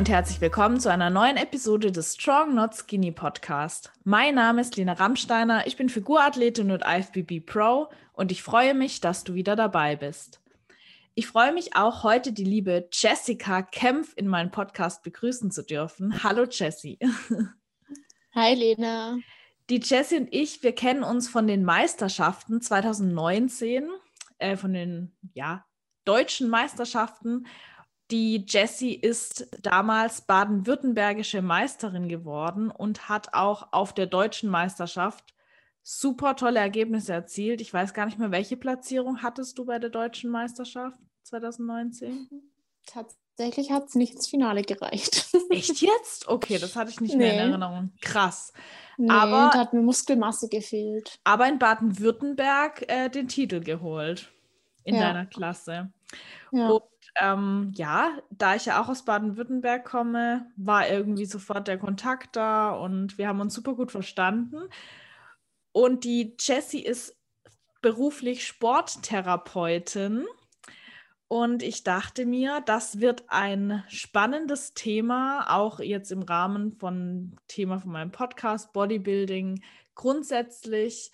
und herzlich willkommen zu einer neuen Episode des Strong Not Skinny Podcast. Mein Name ist Lena Rammsteiner, ich bin Figurathletin und IFBB Pro und ich freue mich, dass du wieder dabei bist. Ich freue mich auch, heute die liebe Jessica Kempf in meinem Podcast begrüßen zu dürfen. Hallo Jessie. Hi Lena. Die Jessie und ich, wir kennen uns von den Meisterschaften 2019, äh, von den ja, deutschen Meisterschaften die Jessie ist damals baden-württembergische Meisterin geworden und hat auch auf der deutschen Meisterschaft super tolle Ergebnisse erzielt. Ich weiß gar nicht mehr, welche Platzierung hattest du bei der deutschen Meisterschaft 2019? Tatsächlich hat es nicht ins Finale gereicht. Echt jetzt? Okay, das hatte ich nicht nee. mehr in Erinnerung. Krass. Nee, aber hat mir Muskelmasse gefehlt. Aber in Baden-Württemberg äh, den Titel geholt in ja. deiner Klasse. Ja. Und ähm, ja, da ich ja auch aus Baden-Württemberg komme, war irgendwie sofort der Kontakt da und wir haben uns super gut verstanden. Und die Jessie ist beruflich Sporttherapeutin. Und ich dachte mir, das wird ein spannendes Thema, auch jetzt im Rahmen von Thema von meinem Podcast Bodybuilding grundsätzlich,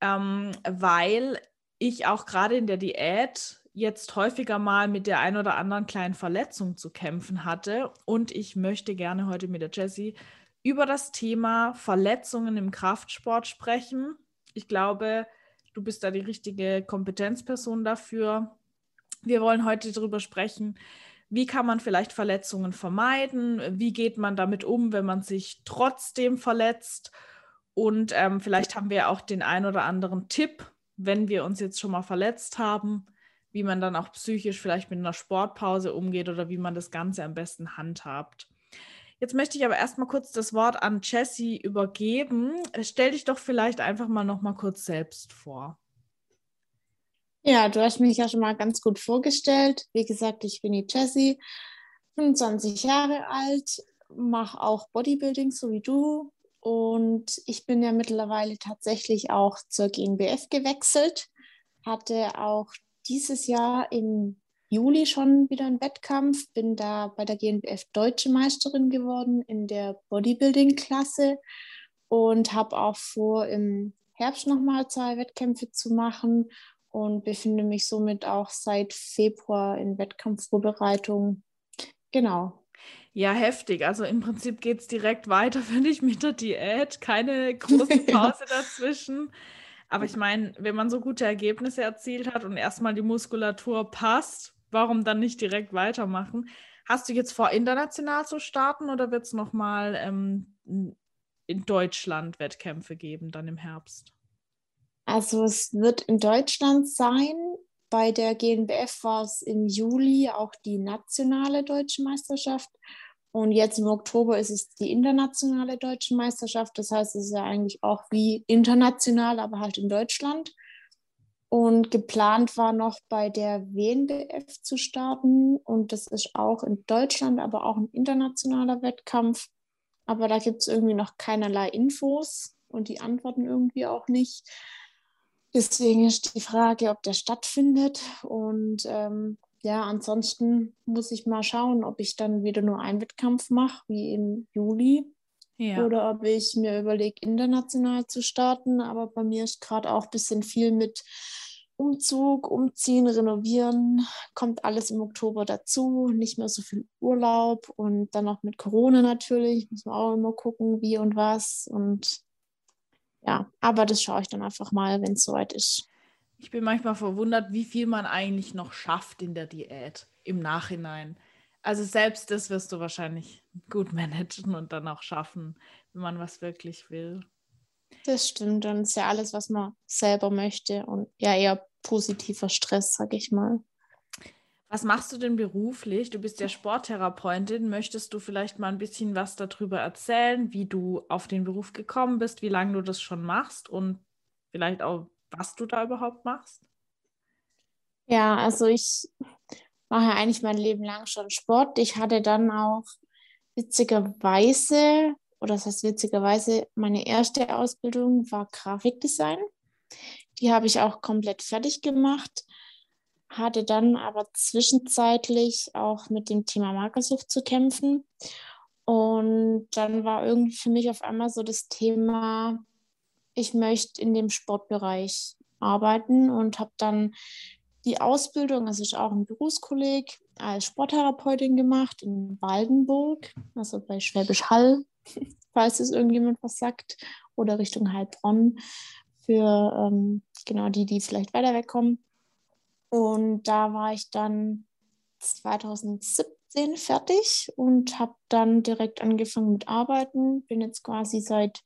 ähm, weil ich auch gerade in der Diät jetzt häufiger mal mit der ein oder anderen kleinen Verletzung zu kämpfen hatte. Und ich möchte gerne heute mit der Jessie über das Thema Verletzungen im Kraftsport sprechen. Ich glaube, du bist da die richtige Kompetenzperson dafür. Wir wollen heute darüber sprechen, wie kann man vielleicht Verletzungen vermeiden? Wie geht man damit um, wenn man sich trotzdem verletzt? Und ähm, vielleicht haben wir auch den ein oder anderen Tipp, wenn wir uns jetzt schon mal verletzt haben, wie man dann auch psychisch vielleicht mit einer Sportpause umgeht oder wie man das Ganze am besten handhabt. Jetzt möchte ich aber erstmal kurz das Wort an Jessie übergeben. Stell dich doch vielleicht einfach mal noch mal kurz selbst vor. Ja, du hast mich ja schon mal ganz gut vorgestellt. Wie gesagt, ich bin die Jessie, 25 Jahre alt, mache auch Bodybuilding, so wie du. Und ich bin ja mittlerweile tatsächlich auch zur GNBF gewechselt, hatte auch dieses Jahr im Juli schon wieder einen Wettkampf, bin da bei der GNBF Deutsche Meisterin geworden in der Bodybuilding-Klasse und habe auch vor, im Herbst nochmal zwei Wettkämpfe zu machen und befinde mich somit auch seit Februar in Wettkampfvorbereitung. Genau. Ja, heftig. Also im Prinzip geht es direkt weiter, finde ich, mit der Diät. Keine große Pause dazwischen. Aber ich meine, wenn man so gute Ergebnisse erzielt hat und erstmal die Muskulatur passt, warum dann nicht direkt weitermachen? Hast du jetzt vor, international zu starten oder wird es nochmal ähm, in Deutschland Wettkämpfe geben, dann im Herbst? Also es wird in Deutschland sein. Bei der GNBF war es im Juli auch die nationale deutsche Meisterschaft. Und jetzt im Oktober ist es die internationale deutsche Meisterschaft. Das heißt, es ist ja eigentlich auch wie international, aber halt in Deutschland. Und geplant war noch bei der WNBF zu starten. Und das ist auch in Deutschland, aber auch ein internationaler Wettkampf. Aber da gibt es irgendwie noch keinerlei Infos und die antworten irgendwie auch nicht. Deswegen ist die Frage, ob der stattfindet. Und ähm, ja, ansonsten muss ich mal schauen, ob ich dann wieder nur einen Wettkampf mache, wie im Juli. Ja. Oder ob ich mir überlege, international zu starten. Aber bei mir ist gerade auch ein bisschen viel mit Umzug, Umziehen, Renovieren. Kommt alles im Oktober dazu. Nicht mehr so viel Urlaub. Und dann auch mit Corona natürlich. Muss man auch immer gucken, wie und was. Und ja, aber das schaue ich dann einfach mal, wenn es soweit ist. Ich bin manchmal verwundert, wie viel man eigentlich noch schafft in der Diät im Nachhinein. Also selbst das wirst du wahrscheinlich gut managen und dann auch schaffen, wenn man was wirklich will. Das stimmt. Es ist ja alles, was man selber möchte und ja eher positiver Stress, sag ich mal. Was machst du denn beruflich? Du bist ja Sporttherapeutin. Möchtest du vielleicht mal ein bisschen was darüber erzählen, wie du auf den Beruf gekommen bist, wie lange du das schon machst und vielleicht auch, was du da überhaupt machst? Ja, also ich mache eigentlich mein Leben lang schon Sport. Ich hatte dann auch witzigerweise, oder das heißt witzigerweise, meine erste Ausbildung war Grafikdesign. Die habe ich auch komplett fertig gemacht. hatte dann aber zwischenzeitlich auch mit dem Thema Magersucht zu kämpfen. Und dann war irgendwie für mich auf einmal so das Thema, ich möchte in dem Sportbereich arbeiten und habe dann die Ausbildung, also ich auch ein Berufskolleg, als Sporttherapeutin gemacht in Waldenburg, also bei Schwäbisch Hall, falls es irgendjemand was sagt, oder Richtung Heilbronn für ähm, genau die, die vielleicht weiter wegkommen. Und da war ich dann 2017 fertig und habe dann direkt angefangen mit Arbeiten. Bin jetzt quasi seit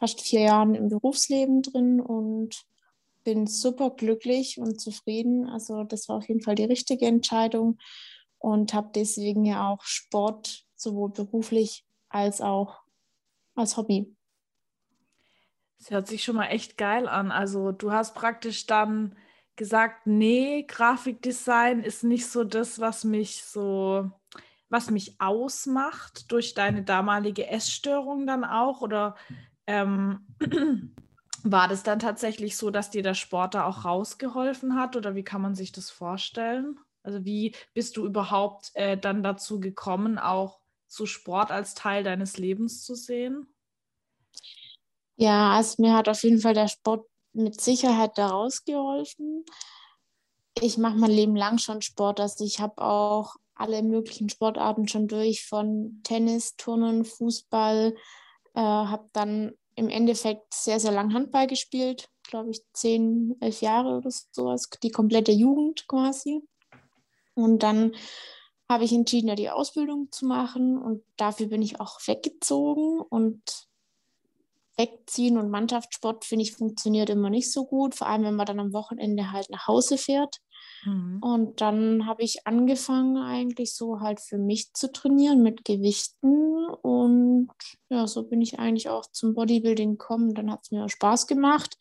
fast vier Jahren im Berufsleben drin und bin super glücklich und zufrieden. Also das war auf jeden Fall die richtige Entscheidung und habe deswegen ja auch Sport sowohl beruflich als auch als Hobby. Das hört sich schon mal echt geil an. Also du hast praktisch dann gesagt, nee, Grafikdesign ist nicht so das, was mich so, was mich ausmacht durch deine damalige Essstörung dann auch? Oder ähm, war das dann tatsächlich so, dass dir der Sport da auch rausgeholfen hat? Oder wie kann man sich das vorstellen? Also wie bist du überhaupt äh, dann dazu gekommen, auch so Sport als Teil deines Lebens zu sehen? Ja, also mir hat auf jeden Fall der Sport mit Sicherheit daraus geholfen. Ich mache mein Leben lang schon Sport. Also ich habe auch alle möglichen Sportarten schon durch, von Tennis, Turnen, Fußball. Äh, habe dann im Endeffekt sehr, sehr lang Handball gespielt, glaube ich, zehn, elf Jahre oder sowas, die komplette Jugend quasi. Und dann habe ich entschieden, ja, die Ausbildung zu machen und dafür bin ich auch weggezogen und wegziehen und Mannschaftssport, finde ich, funktioniert immer nicht so gut, vor allem wenn man dann am Wochenende halt nach Hause fährt. Mhm. Und dann habe ich angefangen, eigentlich so halt für mich zu trainieren mit Gewichten. Und ja, so bin ich eigentlich auch zum Bodybuilding gekommen. Dann hat es mir Spaß gemacht.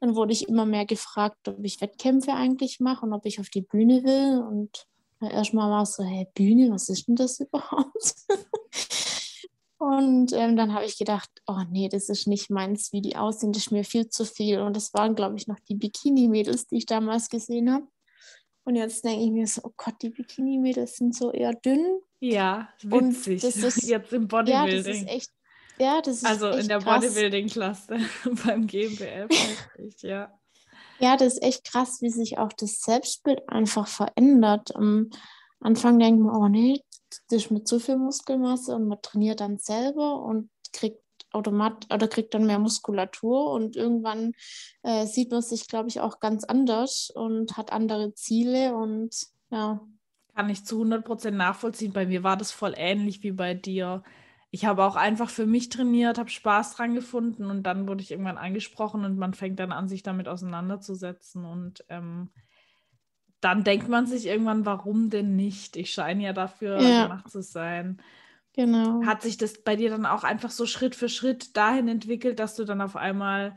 Dann wurde ich immer mehr gefragt, ob ich Wettkämpfe eigentlich mache und ob ich auf die Bühne will. Und erstmal war es so, hey, Bühne, was ist denn das überhaupt? Und ähm, dann habe ich gedacht, oh nee, das ist nicht meins, wie die aussehen, das ist mir viel zu viel. Und das waren, glaube ich, noch die Bikini-Mädels, die ich damals gesehen habe. Und jetzt denke ich mir so, oh Gott, die Bikini-Mädels sind so eher dünn. Ja, witzig. Und das ist, jetzt im Bodybuilding. Ja, das ist echt, ja, das ist Also in der Bodybuilding-Klasse beim GmbF. ja. Ja, das ist echt krass, wie sich auch das Selbstbild einfach verändert. Am Anfang denkt man, oh nee, das ist mit zu viel Muskelmasse und man trainiert dann selber und kriegt automatisch oder kriegt dann mehr Muskulatur und irgendwann äh, sieht man sich, glaube ich, auch ganz anders und hat andere Ziele und ja. Kann ich zu 100% nachvollziehen. Bei mir war das voll ähnlich wie bei dir. Ich habe auch einfach für mich trainiert, habe Spaß dran gefunden und dann wurde ich irgendwann angesprochen und man fängt dann an, sich damit auseinanderzusetzen und ähm, dann denkt man sich irgendwann, warum denn nicht? Ich scheine ja dafür ja. gemacht zu sein. Genau. Hat sich das bei dir dann auch einfach so Schritt für Schritt dahin entwickelt, dass du dann auf einmal,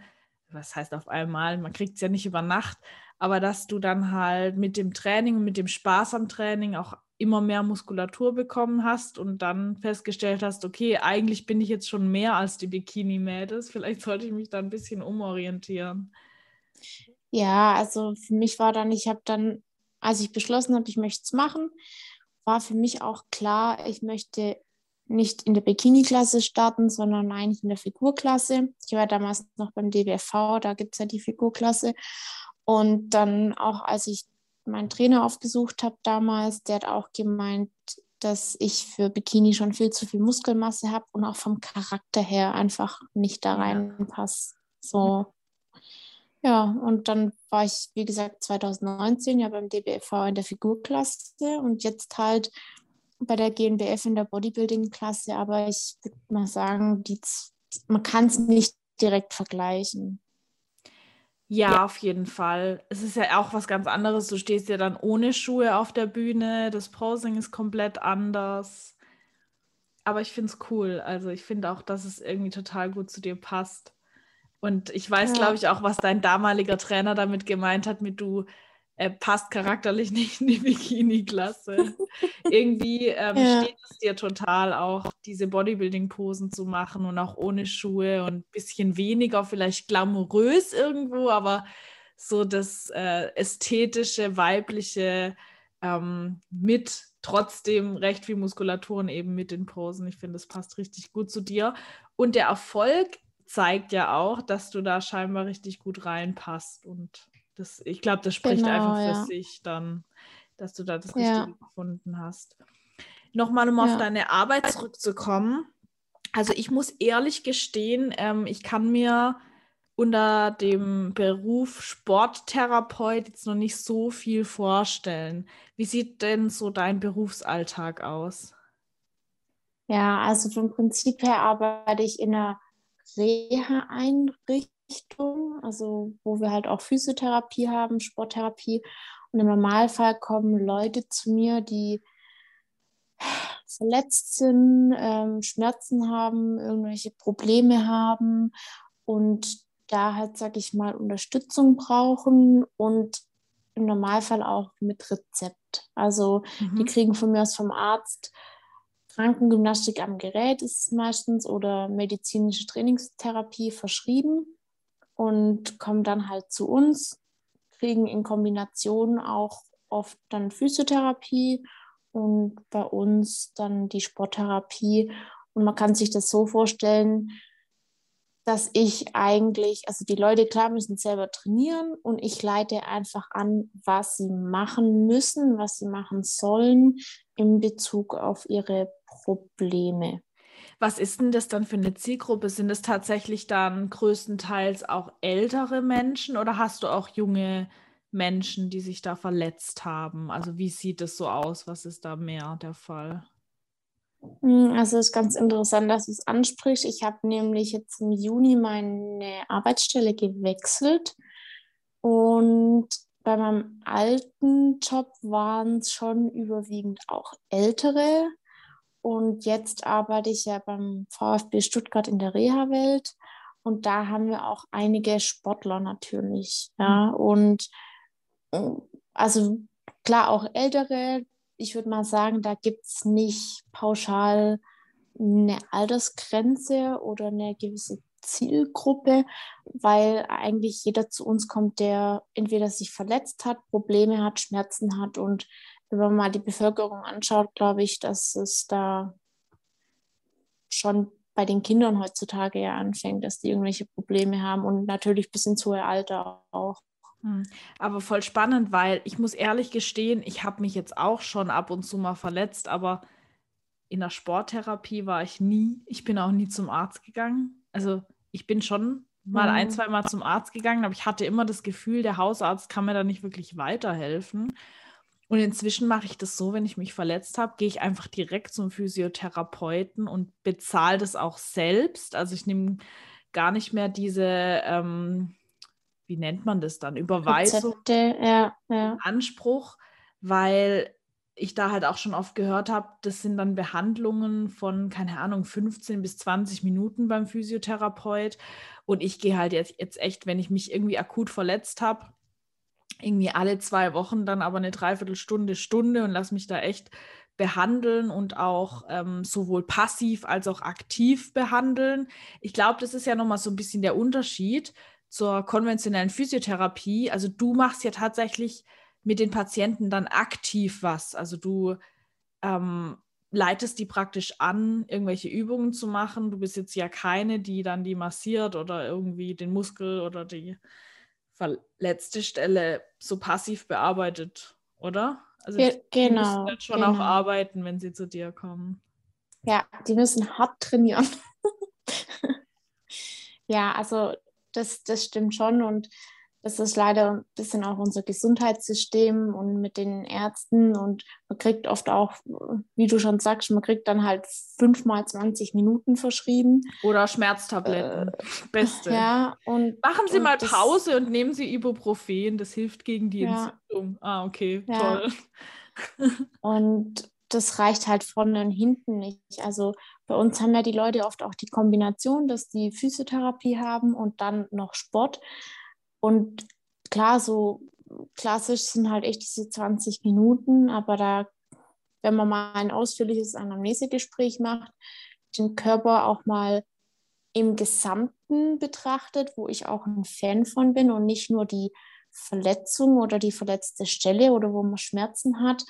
was heißt auf einmal, man kriegt es ja nicht über Nacht, aber dass du dann halt mit dem Training und mit dem Spaß am Training auch immer mehr Muskulatur bekommen hast und dann festgestellt hast, okay, eigentlich bin ich jetzt schon mehr als die Bikini-Mädels, vielleicht sollte ich mich da ein bisschen umorientieren. Ja, also für mich war dann, ich habe dann als ich beschlossen habe, ich möchte es machen, war für mich auch klar, ich möchte nicht in der Bikini-Klasse starten, sondern eigentlich in der Figurklasse. Ich war damals noch beim DBFV, da gibt es ja die Figurklasse. Und dann auch, als ich meinen Trainer aufgesucht habe damals, der hat auch gemeint, dass ich für Bikini schon viel zu viel Muskelmasse habe und auch vom Charakter her einfach nicht da reinpasse. So, ja, und dann war ich, wie gesagt, 2019 ja beim DBFV in der Figurklasse und jetzt halt bei der GNBF in der Bodybuilding-Klasse. Aber ich würde mal sagen, die, man kann es nicht direkt vergleichen. Ja, ja, auf jeden Fall. Es ist ja auch was ganz anderes. Du stehst ja dann ohne Schuhe auf der Bühne. Das Posing ist komplett anders. Aber ich finde es cool. Also ich finde auch, dass es irgendwie total gut zu dir passt. Und ich weiß, ja. glaube ich, auch, was dein damaliger Trainer damit gemeint hat, mit du äh, passt charakterlich nicht in die Bikini-Klasse. Irgendwie ähm, ja. steht es dir total auch, diese Bodybuilding-Posen zu machen und auch ohne Schuhe und ein bisschen weniger, vielleicht glamourös irgendwo, aber so das äh, ästhetische, weibliche ähm, mit trotzdem recht viel Muskulaturen eben mit den Posen. Ich finde, das passt richtig gut zu dir. Und der Erfolg zeigt ja auch, dass du da scheinbar richtig gut reinpasst. Und das, ich glaube, das spricht genau, einfach für ja. sich dann, dass du da das Richtige ja. gefunden hast. Nochmal, um ja. auf deine Arbeit zurückzukommen. Also ich muss ehrlich gestehen, ähm, ich kann mir unter dem Beruf Sporttherapeut jetzt noch nicht so viel vorstellen. Wie sieht denn so dein Berufsalltag aus? Ja, also vom Prinzip her arbeite ich in einer Reha-Einrichtung, also wo wir halt auch Physiotherapie haben, Sporttherapie. Und im Normalfall kommen Leute zu mir, die verletzt sind, ähm, Schmerzen haben, irgendwelche Probleme haben und da halt, sag ich mal, Unterstützung brauchen und im Normalfall auch mit Rezept. Also mhm. die kriegen von mir aus vom Arzt Krankengymnastik am Gerät ist es meistens oder medizinische Trainingstherapie verschrieben und kommen dann halt zu uns, kriegen in Kombination auch oft dann Physiotherapie und bei uns dann die Sporttherapie. Und man kann sich das so vorstellen, dass ich eigentlich, also die Leute klar müssen selber trainieren und ich leite einfach an, was sie machen müssen, was sie machen sollen in Bezug auf ihre Probleme. Was ist denn das dann für eine Zielgruppe? Sind es tatsächlich dann größtenteils auch ältere Menschen oder hast du auch junge Menschen, die sich da verletzt haben? Also wie sieht es so aus? Was ist da mehr der Fall? Hm, also es ist ganz interessant, dass du es ansprichst. Ich habe nämlich jetzt im Juni meine Arbeitsstelle gewechselt und bei meinem alten Job waren es schon überwiegend auch ältere. Und jetzt arbeite ich ja beim VfB Stuttgart in der Reha-Welt. Und da haben wir auch einige Sportler natürlich. Ja, mhm. und äh, also klar auch ältere, ich würde mal sagen, da gibt es nicht pauschal eine Altersgrenze oder eine gewisse Zielgruppe, weil eigentlich jeder zu uns kommt, der entweder sich verletzt hat, Probleme hat, Schmerzen hat. Und wenn man mal die Bevölkerung anschaut, glaube ich, dass es da schon bei den Kindern heutzutage ja anfängt, dass die irgendwelche Probleme haben und natürlich bis ins hohe Alter auch. Hm. Aber voll spannend, weil ich muss ehrlich gestehen, ich habe mich jetzt auch schon ab und zu mal verletzt, aber in der Sporttherapie war ich nie. Ich bin auch nie zum Arzt gegangen. Also ich bin schon mal mhm. ein, zwei Mal zum Arzt gegangen, aber ich hatte immer das Gefühl, der Hausarzt kann mir da nicht wirklich weiterhelfen. Und inzwischen mache ich das so, wenn ich mich verletzt habe, gehe ich einfach direkt zum Physiotherapeuten und bezahle das auch selbst. Also ich nehme gar nicht mehr diese ähm, wie nennt man das dann, Überweisung, Rezepte, ja, ja. Anspruch, weil ich da halt auch schon oft gehört habe, das sind dann Behandlungen von, keine Ahnung, 15 bis 20 Minuten beim Physiotherapeut. Und ich gehe halt jetzt, jetzt echt, wenn ich mich irgendwie akut verletzt habe, irgendwie alle zwei Wochen dann aber eine Dreiviertelstunde, Stunde und lasse mich da echt behandeln und auch ähm, sowohl passiv als auch aktiv behandeln. Ich glaube, das ist ja nochmal so ein bisschen der Unterschied zur konventionellen Physiotherapie. Also du machst ja tatsächlich mit den Patienten dann aktiv was. Also du ähm, leitest die praktisch an, irgendwelche Übungen zu machen. Du bist jetzt ja keine, die dann die massiert oder irgendwie den Muskel oder die verletzte Stelle so passiv bearbeitet, oder? Also Ge die genau, müssen schon genau. auch arbeiten, wenn sie zu dir kommen. Ja, die müssen hart trainieren. ja, also das, das stimmt schon. Und das ist leider ein bisschen auch unser Gesundheitssystem und mit den Ärzten. Und man kriegt oft auch, wie du schon sagst, man kriegt dann halt fünfmal 20 Minuten verschrieben. Oder Schmerztabletten. Äh, Beste. Ja, und, Machen Sie und mal Pause und nehmen Sie Ibuprofen. Das hilft gegen die ja. Entzündung. Ah, okay, ja. toll. Und das reicht halt vorne und hinten nicht. Also bei uns haben ja die Leute oft auch die Kombination, dass die Physiotherapie haben und dann noch Sport. Und klar, so klassisch sind halt echt diese 20 Minuten, aber da, wenn man mal ein ausführliches Anamnesegespräch macht, den Körper auch mal im Gesamten betrachtet, wo ich auch ein Fan von bin und nicht nur die Verletzung oder die verletzte Stelle oder wo man Schmerzen hat,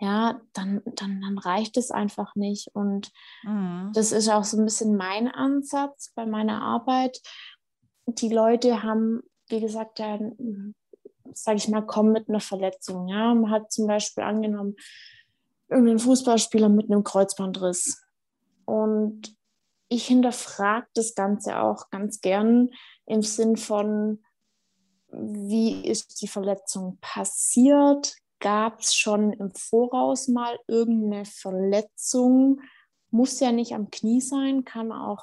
ja, dann, dann, dann reicht es einfach nicht. Und mhm. das ist auch so ein bisschen mein Ansatz bei meiner Arbeit. Die Leute haben, wie gesagt, ja, sage ich mal, kommen mit einer Verletzung. Ja, man hat zum Beispiel angenommen, irgendeinen Fußballspieler mit einem Kreuzbandriss. Und ich hinterfrage das Ganze auch ganz gern im Sinn von, wie ist die Verletzung passiert? Gab es schon im Voraus mal irgendeine Verletzung? Muss ja nicht am Knie sein, kann auch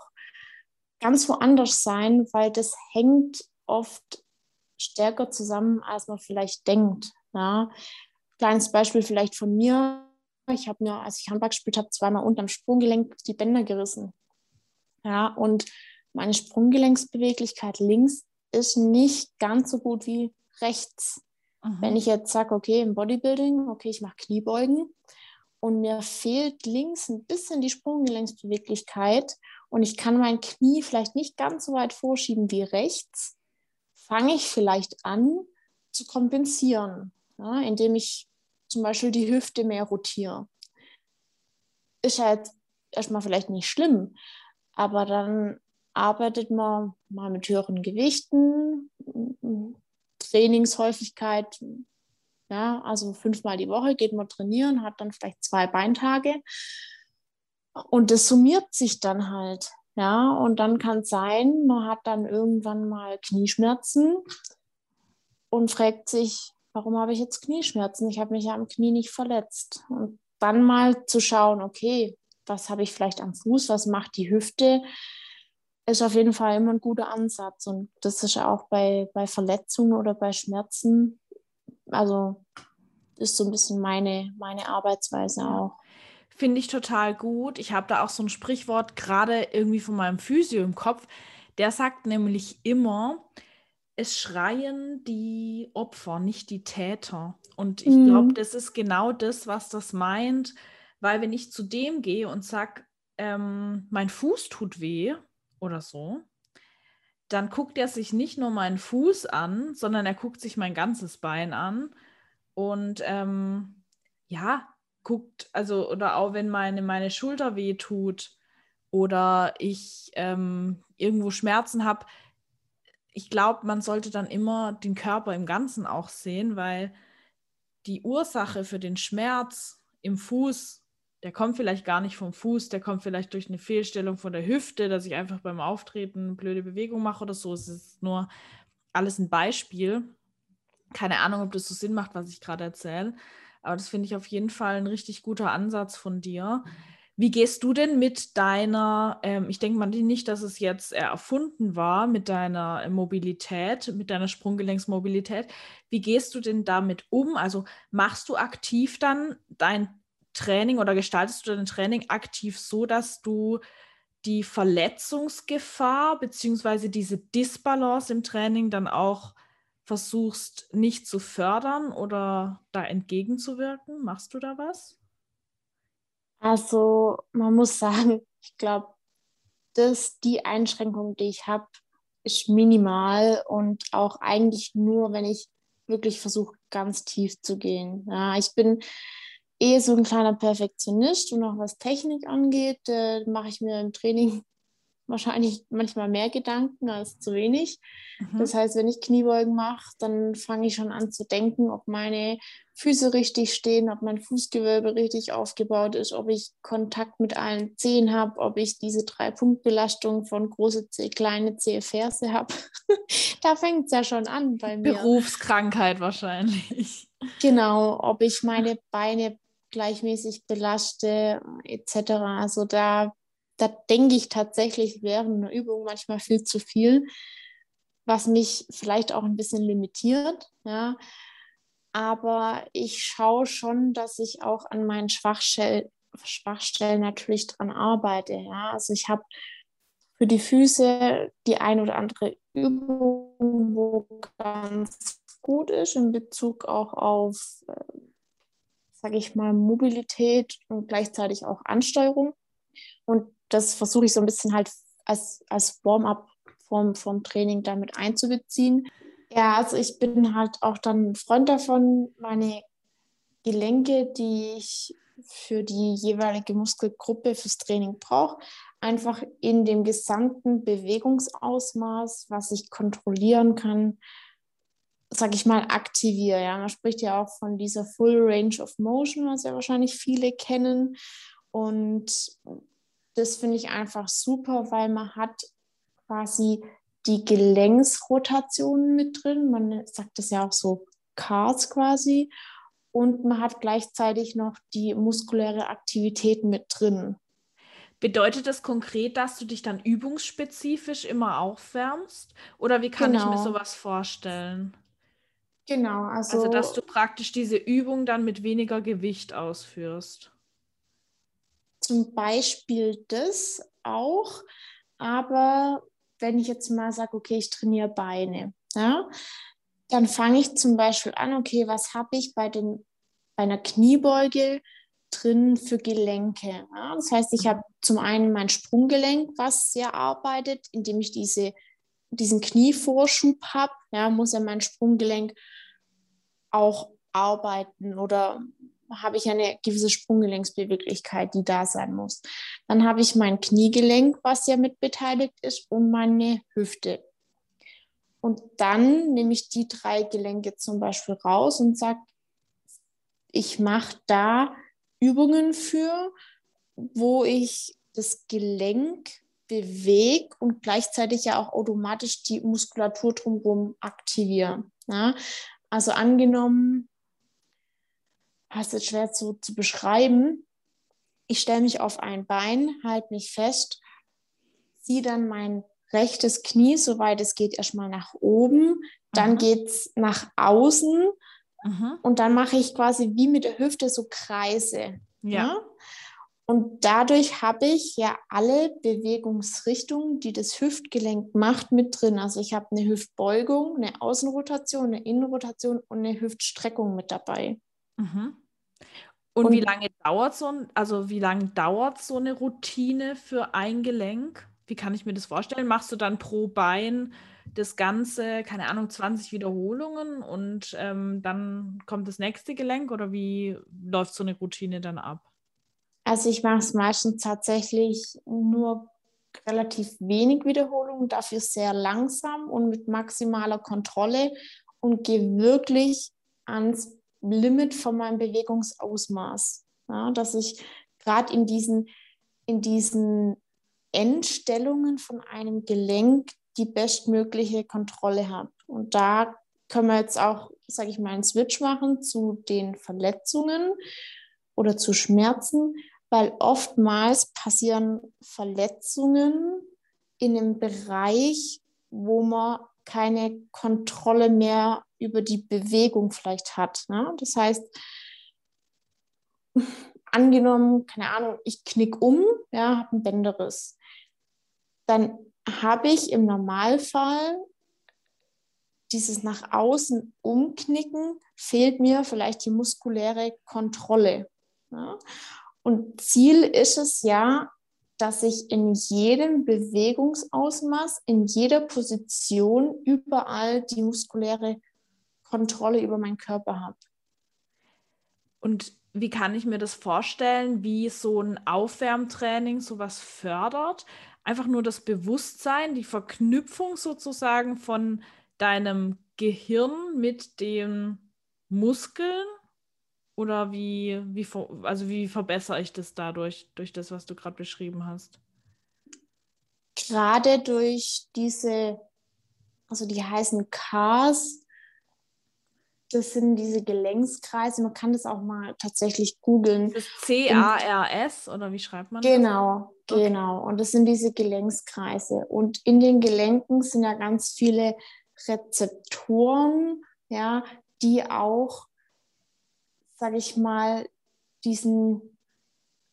ganz woanders sein, weil das hängt oft stärker zusammen, als man vielleicht denkt. Ja. Kleines Beispiel vielleicht von mir. Ich habe mir, als ich Handball gespielt habe, zweimal unterm Sprunggelenk die Bänder gerissen. Ja, und meine Sprunggelenksbeweglichkeit links ist nicht ganz so gut wie rechts. Mhm. Wenn ich jetzt sage, okay, im Bodybuilding, okay, ich mache Kniebeugen und mir fehlt links ein bisschen die Sprunggelenksbeweglichkeit und ich kann mein Knie vielleicht nicht ganz so weit vorschieben wie rechts, fange ich vielleicht an zu kompensieren, ja, indem ich zum Beispiel die Hüfte mehr rotiere. Ist jetzt erstmal vielleicht nicht schlimm, aber dann arbeitet man mal mit höheren Gewichten, Trainingshäufigkeit, ja, also fünfmal die Woche geht man trainieren, hat dann vielleicht zwei Beintage und das summiert sich dann halt. Ja, und dann kann es sein, man hat dann irgendwann mal Knieschmerzen und fragt sich, warum habe ich jetzt Knieschmerzen? Ich habe mich ja am Knie nicht verletzt. Und dann mal zu schauen, okay, was habe ich vielleicht am Fuß, was macht die Hüfte, ist auf jeden Fall immer ein guter Ansatz. Und das ist auch bei, bei Verletzungen oder bei Schmerzen, also ist so ein bisschen meine, meine Arbeitsweise auch. Finde ich total gut. Ich habe da auch so ein Sprichwort gerade irgendwie von meinem Physio im Kopf. Der sagt nämlich immer, es schreien die Opfer, nicht die Täter. Und ich mhm. glaube, das ist genau das, was das meint. Weil wenn ich zu dem gehe und sage, ähm, mein Fuß tut weh oder so, dann guckt er sich nicht nur meinen Fuß an, sondern er guckt sich mein ganzes Bein an. Und ähm, ja, guckt, also, oder auch wenn meine, meine Schulter weh tut oder ich ähm, irgendwo Schmerzen habe, ich glaube, man sollte dann immer den Körper im Ganzen auch sehen, weil die Ursache für den Schmerz im Fuß der kommt vielleicht gar nicht vom Fuß, der kommt vielleicht durch eine Fehlstellung von der Hüfte, dass ich einfach beim Auftreten eine blöde Bewegung mache oder so. Es ist nur alles ein Beispiel. Keine Ahnung, ob das so Sinn macht, was ich gerade erzähle. Aber das finde ich auf jeden Fall ein richtig guter Ansatz von dir. Wie gehst du denn mit deiner, ähm, ich denke mal nicht, dass es jetzt erfunden war, mit deiner Mobilität, mit deiner Sprunggelenksmobilität. Wie gehst du denn damit um? Also machst du aktiv dann dein Training oder gestaltest du dein Training aktiv so, dass du die Verletzungsgefahr bzw. diese Disbalance im Training dann auch versuchst nicht zu fördern oder da entgegenzuwirken? Machst du da was? Also man muss sagen, ich glaube, dass die Einschränkung, die ich habe, ist minimal und auch eigentlich nur, wenn ich wirklich versuche, ganz tief zu gehen. Ja, ich bin eh so ein kleiner Perfektionist und auch was Technik angeht, äh, mache ich mir im Training wahrscheinlich manchmal mehr Gedanken als zu wenig. Mhm. Das heißt, wenn ich Kniebeugen mache, dann fange ich schon an zu denken, ob meine Füße richtig stehen, ob mein Fußgewölbe richtig aufgebaut ist, ob ich Kontakt mit allen Zehen habe, ob ich diese Drei-Punkt-Belastung von große Zeh, kleine Zehe, Ferse habe. da fängt es ja schon an bei mir. Berufskrankheit wahrscheinlich. Genau, ob ich meine Beine gleichmäßig belaste etc. Also da, da denke ich tatsächlich während einer Übung manchmal viel zu viel, was mich vielleicht auch ein bisschen limitiert. Ja. Aber ich schaue schon, dass ich auch an meinen Schwachstellen, Schwachstellen natürlich dran arbeite. Ja. Also ich habe für die Füße die ein oder andere Übung, wo ganz gut ist in Bezug auch auf äh, sage ich mal, Mobilität und gleichzeitig auch Ansteuerung. Und das versuche ich so ein bisschen halt als, als Warm-up vom, vom Training damit einzubeziehen. Ja, also ich bin halt auch dann ein Freund davon, meine Gelenke, die ich für die jeweilige Muskelgruppe fürs Training brauche, einfach in dem gesamten Bewegungsausmaß, was ich kontrollieren kann, sage ich mal, aktiviere. Ja? Man spricht ja auch von dieser Full Range of Motion, was ja wahrscheinlich viele kennen. Und das finde ich einfach super, weil man hat quasi die Gelenksrotation mit drin. Man sagt das ja auch so Cars quasi. Und man hat gleichzeitig noch die muskuläre Aktivität mit drin. Bedeutet das konkret, dass du dich dann übungsspezifisch immer aufwärmst? Oder wie kann genau. ich mir genau. sowas vorstellen? Genau, also, also dass du praktisch diese Übung dann mit weniger Gewicht ausführst. Zum Beispiel das auch, aber wenn ich jetzt mal sage, okay, ich trainiere Beine, ja, dann fange ich zum Beispiel an, okay, was habe ich bei, den, bei einer Kniebeuge drin für Gelenke? Ja? Das heißt, ich habe zum einen mein Sprunggelenk, was sehr arbeitet, indem ich diese, diesen Knievorschub habe, ja, muss ja mein Sprunggelenk auch arbeiten oder habe ich eine gewisse Sprunggelenksbeweglichkeit, die da sein muss. Dann habe ich mein Kniegelenk, was ja mit beteiligt ist, und meine Hüfte. Und dann nehme ich die drei Gelenke zum Beispiel raus und sage, ich mache da Übungen für, wo ich das Gelenk bewege und gleichzeitig ja auch automatisch die Muskulatur drumherum aktiviere. Ja? Also angenommen, das ist schwer zu, zu beschreiben. Ich stelle mich auf ein Bein, halte mich fest, ziehe dann mein rechtes Knie, soweit es geht, erstmal nach oben. Dann geht es nach außen. Aha. Und dann mache ich quasi wie mit der Hüfte so Kreise. Ja. ja? Und dadurch habe ich ja alle Bewegungsrichtungen, die das Hüftgelenk macht, mit drin. Also ich habe eine Hüftbeugung, eine Außenrotation, eine Innenrotation und eine Hüftstreckung mit dabei. Mhm. Und, und, wie lange dauert so ein, also wie lange dauert so eine Routine für ein Gelenk? Wie kann ich mir das vorstellen? Machst du dann pro Bein das Ganze, keine Ahnung, 20 Wiederholungen und ähm, dann kommt das nächste Gelenk oder wie läuft so eine Routine dann ab? Also ich mache es meistens tatsächlich nur relativ wenig Wiederholungen, dafür sehr langsam und mit maximaler Kontrolle und gehe wirklich ans Limit von meinem Bewegungsausmaß. Ja, dass ich gerade in diesen, in diesen Endstellungen von einem Gelenk die bestmögliche Kontrolle habe. Und da können wir jetzt auch, sage ich mal, einen Switch machen zu den Verletzungen oder zu Schmerzen, weil oftmals passieren Verletzungen in einem Bereich, wo man keine Kontrolle mehr über die Bewegung vielleicht hat. Ne? Das heißt, angenommen, keine Ahnung, ich knick um, ja, habe einen Bänderriss, dann habe ich im Normalfall dieses nach außen umknicken, fehlt mir vielleicht die muskuläre Kontrolle. Ja? Und Ziel ist es ja, dass ich in jedem Bewegungsausmaß, in jeder Position überall die muskuläre Kontrolle über meinen Körper habe. Und wie kann ich mir das vorstellen, wie so ein Aufwärmtraining sowas fördert? Einfach nur das Bewusstsein, die Verknüpfung sozusagen von deinem Gehirn mit den Muskeln oder wie, wie, also wie verbessere ich das dadurch, durch das, was du gerade beschrieben hast? Gerade durch diese, also die heißen Cars, das sind diese Gelenkskreise, man kann das auch mal tatsächlich googeln. C-A-R-S oder wie schreibt man genau, das? Genau, genau. Und das sind diese Gelenkskreise. Und in den Gelenken sind ja ganz viele Rezeptoren, ja, die auch sage ich mal, diesen,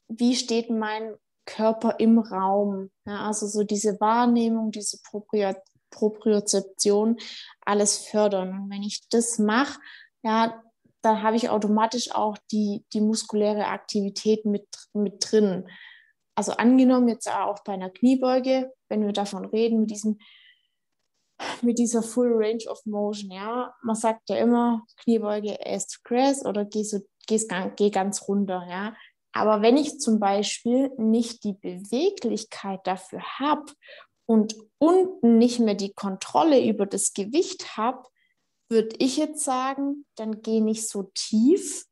wie steht mein Körper im Raum? Ja, also so diese Wahrnehmung, diese Propriozeption, alles fördern. Und wenn ich das mache, ja, dann habe ich automatisch auch die, die muskuläre Aktivität mit, mit drin. Also angenommen jetzt auch bei einer Kniebeuge, wenn wir davon reden, mit diesem mit dieser Full Range of Motion. Ja, man sagt ja immer Kniebeuge ass to grass oder geh, so, geh, geh ganz runter. Ja, aber wenn ich zum Beispiel nicht die Beweglichkeit dafür habe und unten nicht mehr die Kontrolle über das Gewicht habe, würde ich jetzt sagen, dann geh nicht so tief,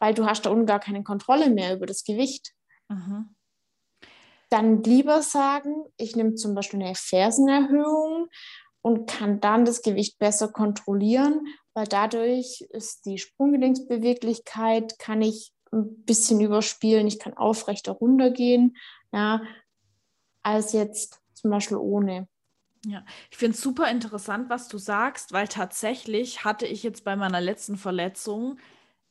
weil du hast da unten gar keine Kontrolle mehr über das Gewicht. Mhm. Dann lieber sagen, ich nehme zum Beispiel eine Fersenerhöhung und kann dann das Gewicht besser kontrollieren, weil dadurch ist die Sprunggelenksbeweglichkeit, kann ich ein bisschen überspielen, ich kann aufrechter runtergehen, ja, als jetzt zum Beispiel ohne. Ja, ich finde es super interessant, was du sagst, weil tatsächlich hatte ich jetzt bei meiner letzten Verletzung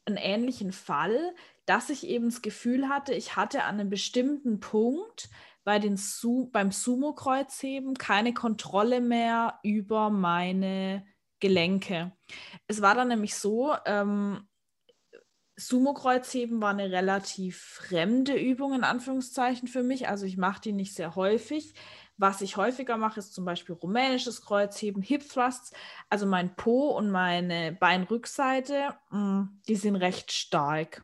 einen ähnlichen Fall, dass ich eben das Gefühl hatte, ich hatte an einem bestimmten Punkt bei den Su beim Sumo-Kreuzheben keine Kontrolle mehr über meine Gelenke. Es war dann nämlich so, ähm, Sumo-Kreuzheben war eine relativ fremde Übung in Anführungszeichen für mich. Also ich mache die nicht sehr häufig. Was ich häufiger mache, ist zum Beispiel rumänisches Kreuzheben, Hip Thrusts. Also mein Po und meine Beinrückseite, mm, die sind recht stark.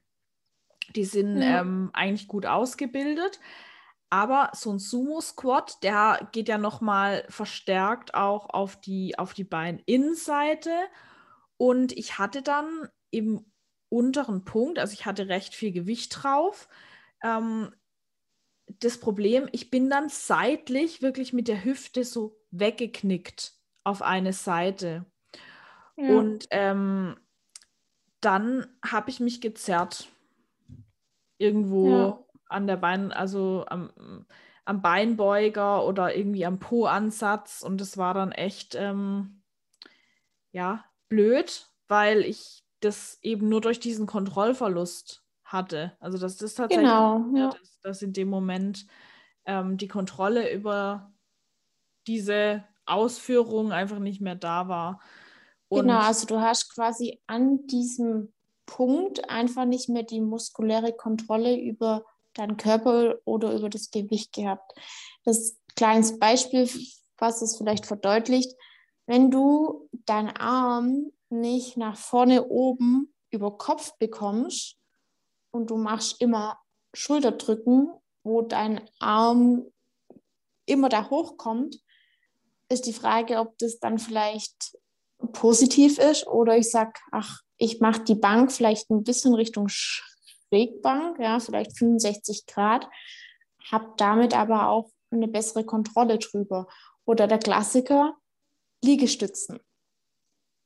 Die sind ja. ähm, eigentlich gut ausgebildet. Aber so ein Sumo-Squat, der geht ja nochmal verstärkt auch auf die, auf die Beininnenseite. Und ich hatte dann im unteren Punkt, also ich hatte recht viel Gewicht drauf, ähm, das Problem, ich bin dann seitlich wirklich mit der Hüfte so weggeknickt auf eine Seite. Ja. Und ähm, dann habe ich mich gezerrt. Irgendwo ja. an der Bein, also am, am Beinbeuger oder irgendwie am Po-Ansatz. Und das war dann echt, ähm, ja, blöd, weil ich das eben nur durch diesen Kontrollverlust hatte. Also dass das tatsächlich genau, ja. ist, dass in dem Moment ähm, die Kontrolle über diese Ausführung einfach nicht mehr da war. Und genau, also du hast quasi an diesem Punkt einfach nicht mehr die muskuläre Kontrolle über deinen Körper oder über das Gewicht gehabt. Das kleines Beispiel, was es vielleicht verdeutlicht, wenn du deinen Arm nicht nach vorne oben über Kopf bekommst und du machst immer Schulterdrücken, wo dein Arm immer da hochkommt, ist die Frage, ob das dann vielleicht positiv ist oder ich sage, ach, ich mache die Bank vielleicht ein bisschen Richtung Schrägbank, ja, vielleicht 65 Grad, habe damit aber auch eine bessere Kontrolle drüber. Oder der Klassiker, Liegestützen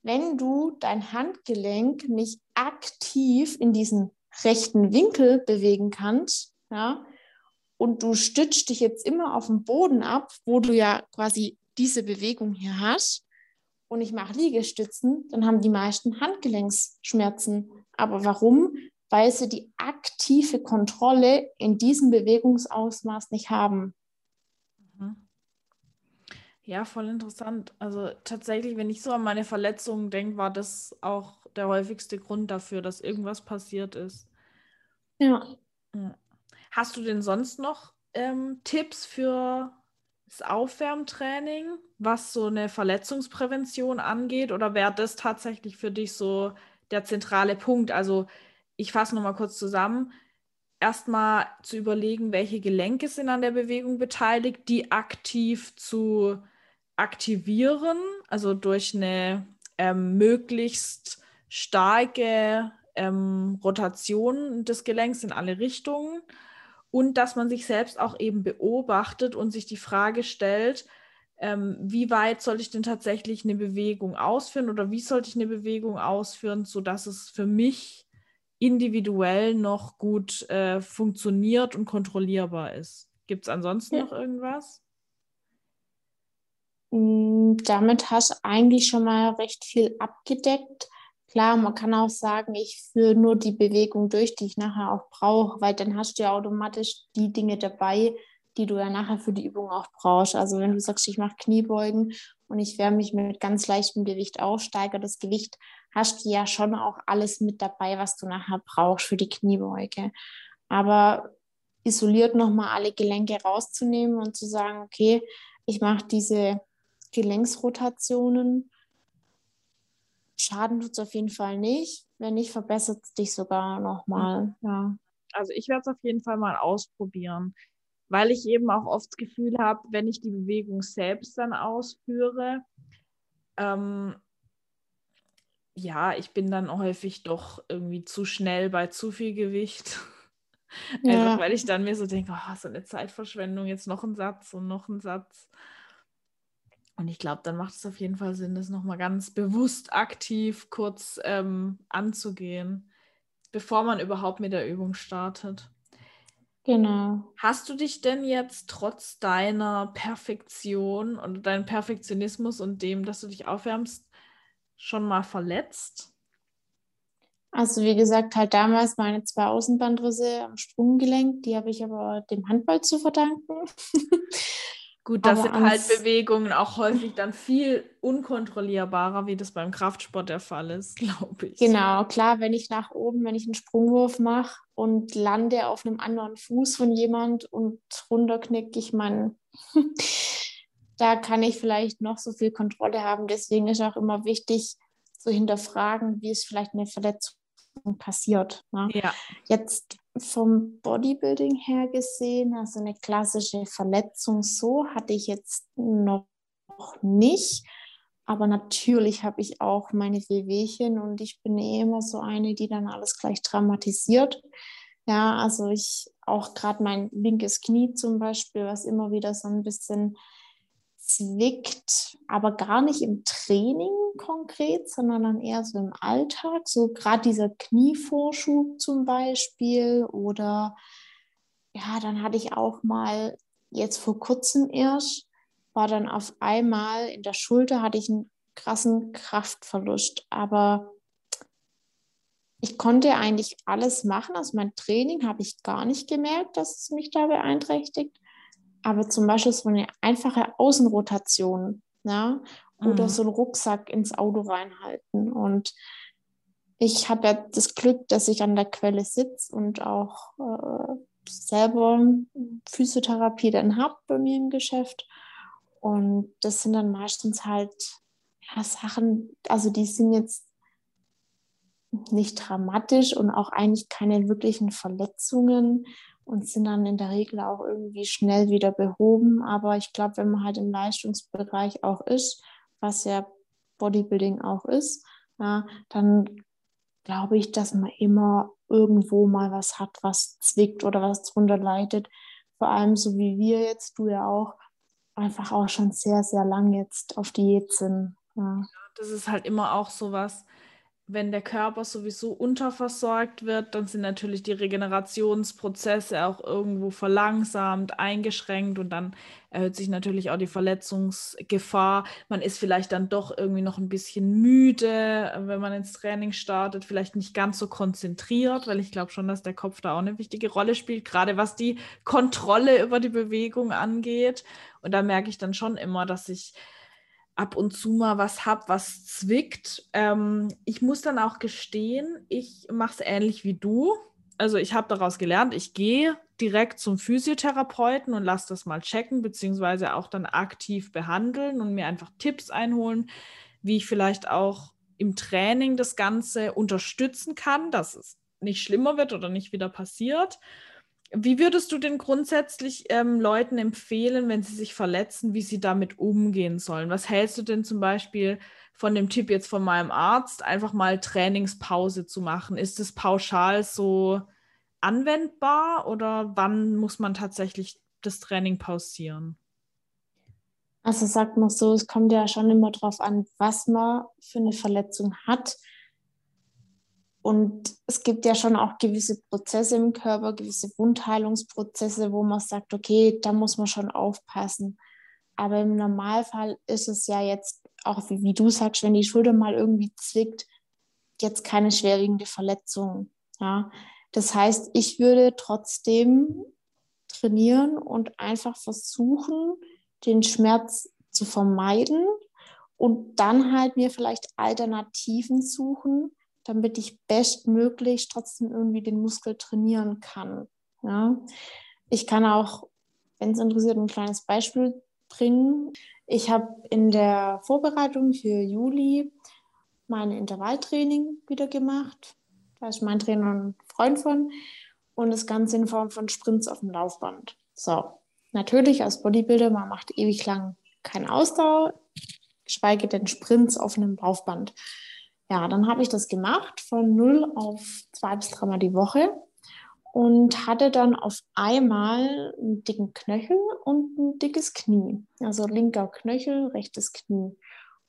wenn du dein Handgelenk nicht aktiv in diesen rechten Winkel bewegen kannst, ja, und du stützt dich jetzt immer auf den Boden ab, wo du ja quasi diese Bewegung hier hast, und ich mache Liegestützen, dann haben die meisten Handgelenksschmerzen. Aber warum? Weil sie die aktive Kontrolle in diesem Bewegungsausmaß nicht haben. Ja, voll interessant. Also tatsächlich, wenn ich so an meine Verletzungen denke, war das auch der häufigste Grund dafür, dass irgendwas passiert ist. Ja. Hast du denn sonst noch ähm, Tipps für das Aufwärmtraining, was so eine Verletzungsprävention angeht? Oder wäre das tatsächlich für dich so der zentrale Punkt? Also ich fasse nochmal kurz zusammen. Erstmal zu überlegen, welche Gelenke sind an der Bewegung beteiligt, die aktiv zu aktivieren, also durch eine ähm, möglichst starke ähm, Rotation des Gelenks in alle Richtungen und dass man sich selbst auch eben beobachtet und sich die Frage stellt, ähm, wie weit soll ich denn tatsächlich eine Bewegung ausführen oder wie sollte ich eine Bewegung ausführen, sodass es für mich individuell noch gut äh, funktioniert und kontrollierbar ist. Gibt es ansonsten ja. noch irgendwas? Damit hast du eigentlich schon mal recht viel abgedeckt. Klar, man kann auch sagen, ich führe nur die Bewegung durch, die ich nachher auch brauche, weil dann hast du ja automatisch die Dinge dabei, die du ja nachher für die Übung auch brauchst. Also wenn du sagst, ich mache Kniebeugen und ich wärme mich mit ganz leichtem Gewicht auf, steigere das Gewicht, hast du ja schon auch alles mit dabei, was du nachher brauchst für die Kniebeuge. Aber isoliert nochmal alle Gelenke rauszunehmen und zu sagen, okay, ich mache diese Gelenksrotationen. Schaden tut es auf jeden Fall nicht. Wenn nicht, verbessert es dich sogar nochmal. Ja. Also ich werde es auf jeden Fall mal ausprobieren, weil ich eben auch oft das Gefühl habe, wenn ich die Bewegung selbst dann ausführe, ähm, ja, ich bin dann häufig doch irgendwie zu schnell bei zu viel Gewicht. Ja. Einfach weil ich dann mir so denke, oh, so eine Zeitverschwendung, jetzt noch ein Satz und noch ein Satz. Und ich glaube, dann macht es auf jeden Fall Sinn, das nochmal ganz bewusst aktiv kurz ähm, anzugehen, bevor man überhaupt mit der Übung startet. Genau. Hast du dich denn jetzt trotz deiner Perfektion und deinem Perfektionismus und dem, dass du dich aufwärmst, schon mal verletzt? Also wie gesagt, halt damals meine zwei Außenbandrisse am Sprunggelenk, die habe ich aber dem Handball zu verdanken. Gut, das sind halt Bewegungen auch häufig dann viel unkontrollierbarer, wie das beim Kraftsport der Fall ist, glaube ich. Genau, klar, wenn ich nach oben, wenn ich einen Sprungwurf mache und lande auf einem anderen Fuß von jemand und runterknicke ich meinen, da kann ich vielleicht noch so viel Kontrolle haben. Deswegen ist auch immer wichtig, zu hinterfragen, wie es vielleicht eine Verletzung passiert. Ne? Ja. Jetzt vom Bodybuilding her gesehen, also eine klassische Verletzung so hatte ich jetzt noch nicht. Aber natürlich habe ich auch meine Wehwehchen und ich bin eh immer so eine, die dann alles gleich dramatisiert. Ja, also ich auch gerade mein linkes Knie zum Beispiel, was immer wieder so ein bisschen zwickt, aber gar nicht im Training konkret, sondern dann eher so im Alltag. So gerade dieser Knievorschub zum Beispiel oder ja, dann hatte ich auch mal jetzt vor kurzem erst, war dann auf einmal in der Schulter hatte ich einen krassen Kraftverlust, aber ich konnte eigentlich alles machen. Also mein Training habe ich gar nicht gemerkt, dass es mich da beeinträchtigt. Aber zum Beispiel so eine einfache Außenrotation ja, oder mhm. so einen Rucksack ins Auto reinhalten. Und ich habe ja das Glück, dass ich an der Quelle sitze und auch äh, selber Physiotherapie dann habe bei mir im Geschäft. Und das sind dann meistens halt ja, Sachen, also die sind jetzt nicht dramatisch und auch eigentlich keine wirklichen Verletzungen und sind dann in der Regel auch irgendwie schnell wieder behoben. Aber ich glaube, wenn man halt im Leistungsbereich auch ist, was ja Bodybuilding auch ist, ja, dann glaube ich, dass man immer irgendwo mal was hat, was zwickt oder was drunter leidet. Vor allem so wie wir jetzt, du ja auch, einfach auch schon sehr, sehr lang jetzt auf Diät sind. Ja. Das ist halt immer auch so was, wenn der Körper sowieso unterversorgt wird, dann sind natürlich die Regenerationsprozesse auch irgendwo verlangsamt, eingeschränkt und dann erhöht sich natürlich auch die Verletzungsgefahr. Man ist vielleicht dann doch irgendwie noch ein bisschen müde, wenn man ins Training startet, vielleicht nicht ganz so konzentriert, weil ich glaube schon, dass der Kopf da auch eine wichtige Rolle spielt, gerade was die Kontrolle über die Bewegung angeht. Und da merke ich dann schon immer, dass ich ab und zu mal was habe, was zwickt. Ähm, ich muss dann auch gestehen, ich mache es ähnlich wie du. Also ich habe daraus gelernt, ich gehe direkt zum Physiotherapeuten und lasse das mal checken, beziehungsweise auch dann aktiv behandeln und mir einfach Tipps einholen, wie ich vielleicht auch im Training das Ganze unterstützen kann, dass es nicht schlimmer wird oder nicht wieder passiert. Wie würdest du denn grundsätzlich ähm, Leuten empfehlen, wenn sie sich verletzen, wie sie damit umgehen sollen? Was hältst du denn zum Beispiel von dem Tipp jetzt von meinem Arzt, einfach mal Trainingspause zu machen? Ist es pauschal so anwendbar oder wann muss man tatsächlich das Training pausieren? Also sagt man so, es kommt ja schon immer darauf an, was man für eine Verletzung hat. Und es gibt ja schon auch gewisse Prozesse im Körper, gewisse Wundheilungsprozesse, wo man sagt, okay, da muss man schon aufpassen. Aber im Normalfall ist es ja jetzt, auch wie, wie du sagst, wenn die Schulter mal irgendwie zwickt, jetzt keine schwerwiegende Verletzung. Ja? Das heißt, ich würde trotzdem trainieren und einfach versuchen, den Schmerz zu vermeiden und dann halt mir vielleicht Alternativen suchen, damit ich bestmöglich trotzdem irgendwie den Muskel trainieren kann. Ja? Ich kann auch, wenn es interessiert, ein kleines Beispiel bringen. Ich habe in der Vorbereitung für Juli mein Intervalltraining wieder gemacht. Da ist mein Trainer ein Freund von. Und das Ganze in Form von Sprints auf dem Laufband. So, natürlich als Bodybuilder, man macht ewig lang keine Ausdauer, geschweige denn Sprints auf einem Laufband. Ja, dann habe ich das gemacht von 0 auf zwei bis dreimal die Woche und hatte dann auf einmal einen dicken Knöchel und ein dickes Knie. Also linker Knöchel, rechtes Knie.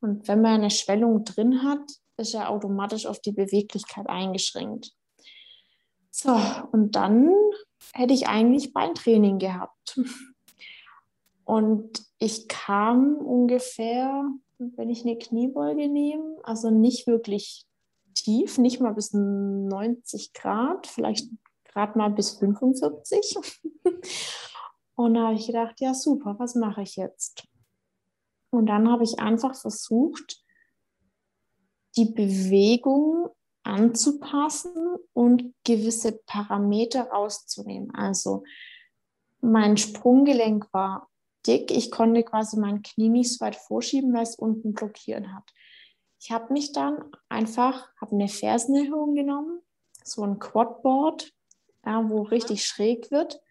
Und wenn man eine Schwellung drin hat, ist er automatisch auf die Beweglichkeit eingeschränkt. So, und dann hätte ich eigentlich Beintraining gehabt. Und ich kam ungefähr, wenn ich eine Kniebeuge nehme, also nicht wirklich tief, nicht mal bis 90 Grad, vielleicht gerade mal bis 45. Und da habe ich gedacht, ja super, was mache ich jetzt? Und dann habe ich einfach versucht, die Bewegung anzupassen und gewisse Parameter rauszunehmen. Also mein Sprunggelenk war dick. Ich konnte quasi mein Knie nicht so weit vorschieben, weil es unten blockiert hat. Ich habe mich dann einfach, habe eine Fersenerhöhung genommen, so ein Quadboard, ja, wo richtig schräg wird.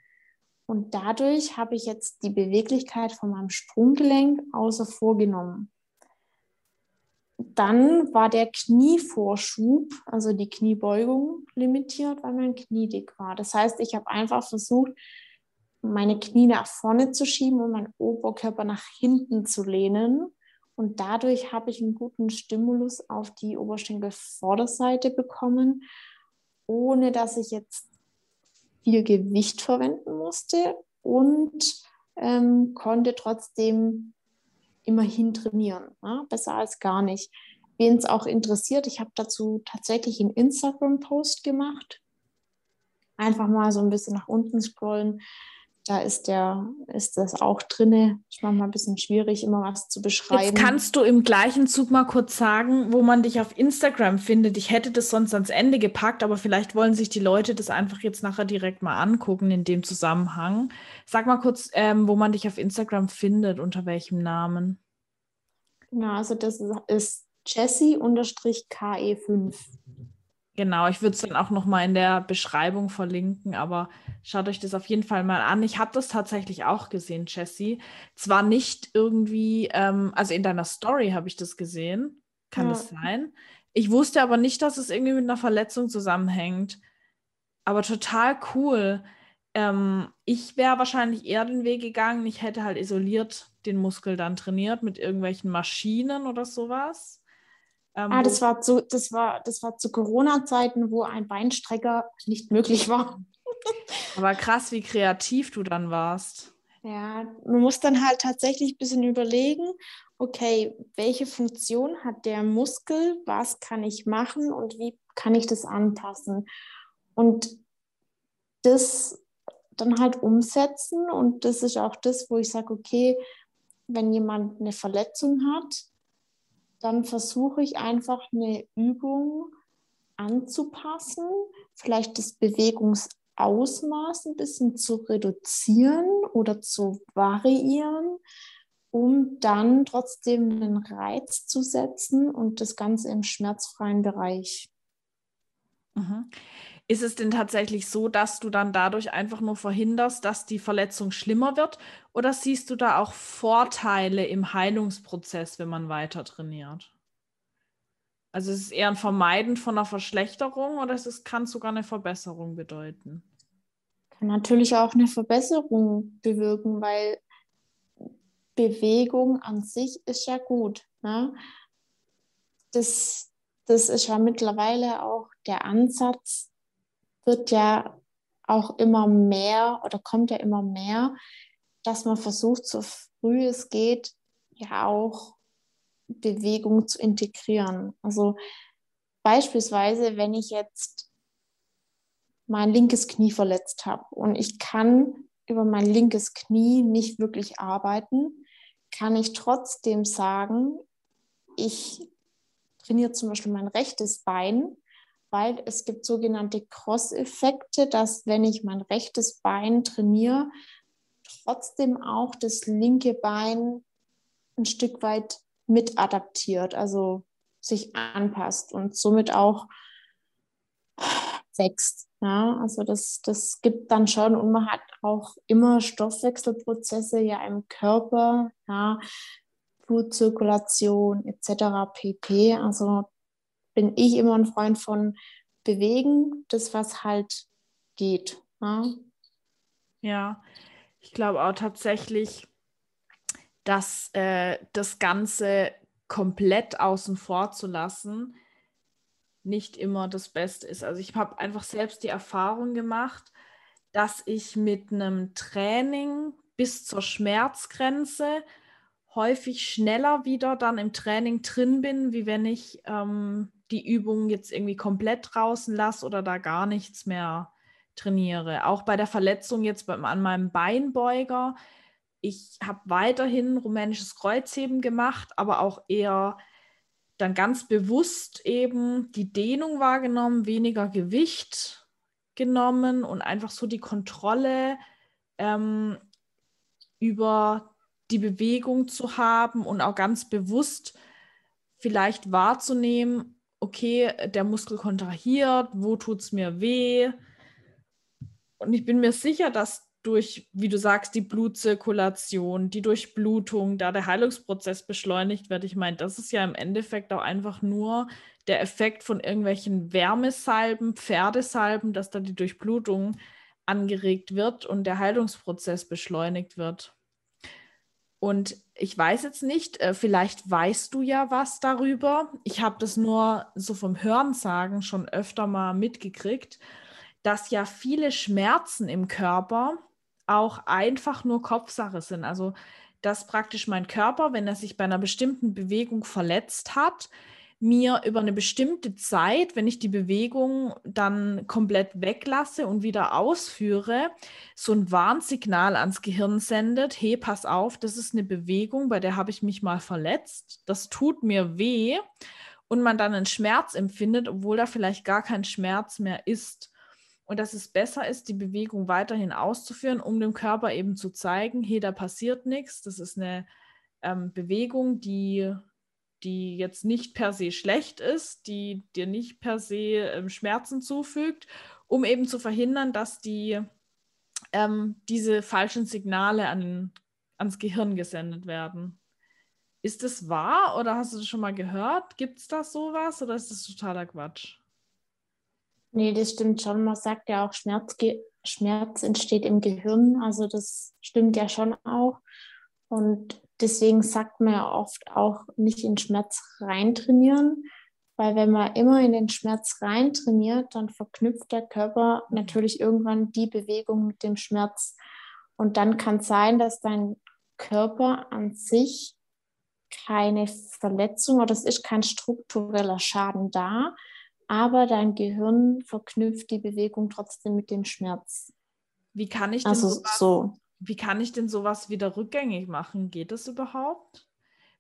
Und dadurch habe ich jetzt die Beweglichkeit von meinem Sprunggelenk außer vorgenommen. Dann war der Knievorschub, also die Kniebeugung, limitiert, weil mein Knie dick war. Das heißt, ich habe einfach versucht, meine Knie nach vorne zu schieben und meinen Oberkörper nach hinten zu lehnen. Und dadurch habe ich einen guten Stimulus auf die Oberschenkelvorderseite bekommen, ohne dass ich jetzt viel Gewicht verwenden musste und ähm, konnte trotzdem immerhin trainieren. Ja? Besser als gar nicht. Wen es auch interessiert, ich habe dazu tatsächlich einen Instagram-Post gemacht. Einfach mal so ein bisschen nach unten scrollen da ist der, ist das auch drinne. Ist manchmal ein bisschen schwierig, immer was zu beschreiben. Jetzt kannst du im gleichen Zug mal kurz sagen, wo man dich auf Instagram findet. Ich hätte das sonst ans Ende gepackt, aber vielleicht wollen sich die Leute das einfach jetzt nachher direkt mal angucken in dem Zusammenhang. Sag mal kurz, ähm, wo man dich auf Instagram findet, unter welchem Namen. Genau, also das ist Jessie-KE5. Genau, ich würde es dann auch noch mal in der Beschreibung verlinken, aber schaut euch das auf jeden Fall mal an. Ich habe das tatsächlich auch gesehen, Jessie. Zwar nicht irgendwie, ähm, also in deiner Story habe ich das gesehen, kann ja. das sein. Ich wusste aber nicht, dass es irgendwie mit einer Verletzung zusammenhängt. Aber total cool. Ähm, ich wäre wahrscheinlich eher den Weg gegangen. Ich hätte halt isoliert den Muskel dann trainiert mit irgendwelchen Maschinen oder sowas. Ähm, ah, das war, zu, das war, das war zu Corona-Zeiten, wo ein Beinstrecker nicht möglich war. Aber krass, wie kreativ du dann warst. Ja, man muss dann halt tatsächlich ein bisschen überlegen, okay, welche Funktion hat der Muskel, was kann ich machen und wie kann ich das anpassen? Und das dann halt umsetzen und das ist auch das, wo ich sage, okay, wenn jemand eine Verletzung hat, dann versuche ich einfach eine Übung anzupassen, vielleicht das Bewegungsausmaß ein bisschen zu reduzieren oder zu variieren, um dann trotzdem einen Reiz zu setzen und das Ganze im schmerzfreien Bereich. Mhm. Ist es denn tatsächlich so, dass du dann dadurch einfach nur verhinderst, dass die Verletzung schlimmer wird? Oder siehst du da auch Vorteile im Heilungsprozess, wenn man weiter trainiert? Also ist es eher ein Vermeiden von einer Verschlechterung oder es kann sogar eine Verbesserung bedeuten? Kann natürlich auch eine Verbesserung bewirken, weil Bewegung an sich ist ja gut. Ne? Das, das ist ja mittlerweile auch der Ansatz, wird ja auch immer mehr oder kommt ja immer mehr, dass man versucht, so früh es geht, ja auch Bewegung zu integrieren. Also beispielsweise, wenn ich jetzt mein linkes Knie verletzt habe und ich kann über mein linkes Knie nicht wirklich arbeiten, kann ich trotzdem sagen, ich trainiere zum Beispiel mein rechtes Bein weil es gibt sogenannte Cross-Effekte, dass wenn ich mein rechtes Bein trainiere, trotzdem auch das linke Bein ein Stück weit mit adaptiert, also sich anpasst und somit auch wächst. Ja, also das, das gibt dann schon und man hat auch immer Stoffwechselprozesse ja im Körper, ja, Blutzirkulation etc. pp. Also bin ich immer ein Freund von bewegen, das was halt geht. Ja, ja ich glaube auch tatsächlich, dass äh, das Ganze komplett außen vor zu lassen, nicht immer das Beste ist. Also ich habe einfach selbst die Erfahrung gemacht, dass ich mit einem Training bis zur Schmerzgrenze häufig schneller wieder dann im Training drin bin, wie wenn ich ähm, die Übung jetzt irgendwie komplett draußen lasse oder da gar nichts mehr trainiere. Auch bei der Verletzung jetzt beim, an meinem Beinbeuger. Ich habe weiterhin rumänisches Kreuzheben gemacht, aber auch eher dann ganz bewusst eben die Dehnung wahrgenommen, weniger Gewicht genommen und einfach so die Kontrolle ähm, über die Bewegung zu haben und auch ganz bewusst vielleicht wahrzunehmen, okay, der Muskel kontrahiert, wo tut es mir weh. Und ich bin mir sicher, dass durch, wie du sagst, die Blutzirkulation, die Durchblutung, da der Heilungsprozess beschleunigt wird. Ich meine, das ist ja im Endeffekt auch einfach nur der Effekt von irgendwelchen Wärmesalben, Pferdesalben, dass da die Durchblutung angeregt wird und der Heilungsprozess beschleunigt wird. Und ich weiß jetzt nicht, äh, vielleicht weißt du ja was darüber. Ich habe das nur so vom Hörensagen schon öfter mal mitgekriegt, dass ja viele Schmerzen im Körper auch einfach nur Kopfsache sind. Also, dass praktisch mein Körper, wenn er sich bei einer bestimmten Bewegung verletzt hat, mir über eine bestimmte Zeit, wenn ich die Bewegung dann komplett weglasse und wieder ausführe, so ein Warnsignal ans Gehirn sendet, hey, pass auf, das ist eine Bewegung, bei der habe ich mich mal verletzt, das tut mir weh. Und man dann einen Schmerz empfindet, obwohl da vielleicht gar kein Schmerz mehr ist. Und dass es besser ist, die Bewegung weiterhin auszuführen, um dem Körper eben zu zeigen, hey, da passiert nichts. Das ist eine ähm, Bewegung, die, die jetzt nicht per se schlecht ist, die dir nicht per se ähm, Schmerzen zufügt, um eben zu verhindern, dass die ähm, diese falschen Signale an, ans Gehirn gesendet werden. Ist das wahr oder hast du das schon mal gehört? Gibt es da sowas oder ist das totaler Quatsch? Nee, das stimmt schon. Man sagt ja auch, Schmerz, Schmerz entsteht im Gehirn. Also das stimmt ja schon auch. Und deswegen sagt man ja oft auch nicht in Schmerz reintrainieren, weil wenn man immer in den Schmerz reintrainiert, dann verknüpft der Körper natürlich irgendwann die Bewegung mit dem Schmerz. Und dann kann es sein, dass dein Körper an sich keine Verletzung oder es ist kein struktureller Schaden da, aber dein Gehirn verknüpft die Bewegung trotzdem mit dem Schmerz. Wie kann ich denn also sowas, so. Wie kann ich denn sowas wieder rückgängig machen? Geht das überhaupt?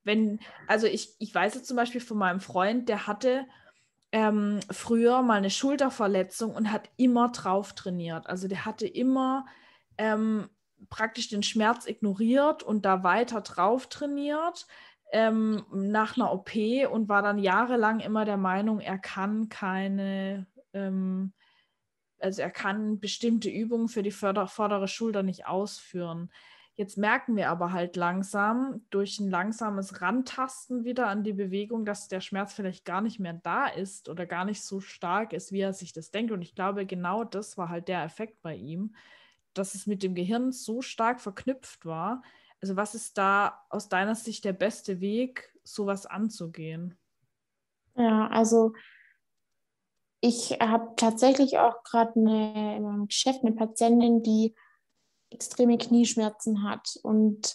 Wenn, also ich, ich weiß jetzt zum Beispiel von meinem Freund, der hatte ähm, früher mal eine Schulterverletzung und hat immer drauf trainiert. Also der hatte immer ähm, praktisch den Schmerz ignoriert und da weiter drauf trainiert ähm, nach einer OP und war dann jahrelang immer der Meinung, er kann keine, ähm, also er kann bestimmte Übungen für die vordere Schulter nicht ausführen. Jetzt merken wir aber halt langsam durch ein langsames Rantasten wieder an die Bewegung, dass der Schmerz vielleicht gar nicht mehr da ist oder gar nicht so stark ist, wie er sich das denkt. Und ich glaube, genau das war halt der Effekt bei ihm, dass es mit dem Gehirn so stark verknüpft war, also was ist da aus deiner Sicht der beste Weg, sowas anzugehen? Ja, also ich habe tatsächlich auch gerade in meinem Geschäft eine Patientin, die extreme Knieschmerzen hat und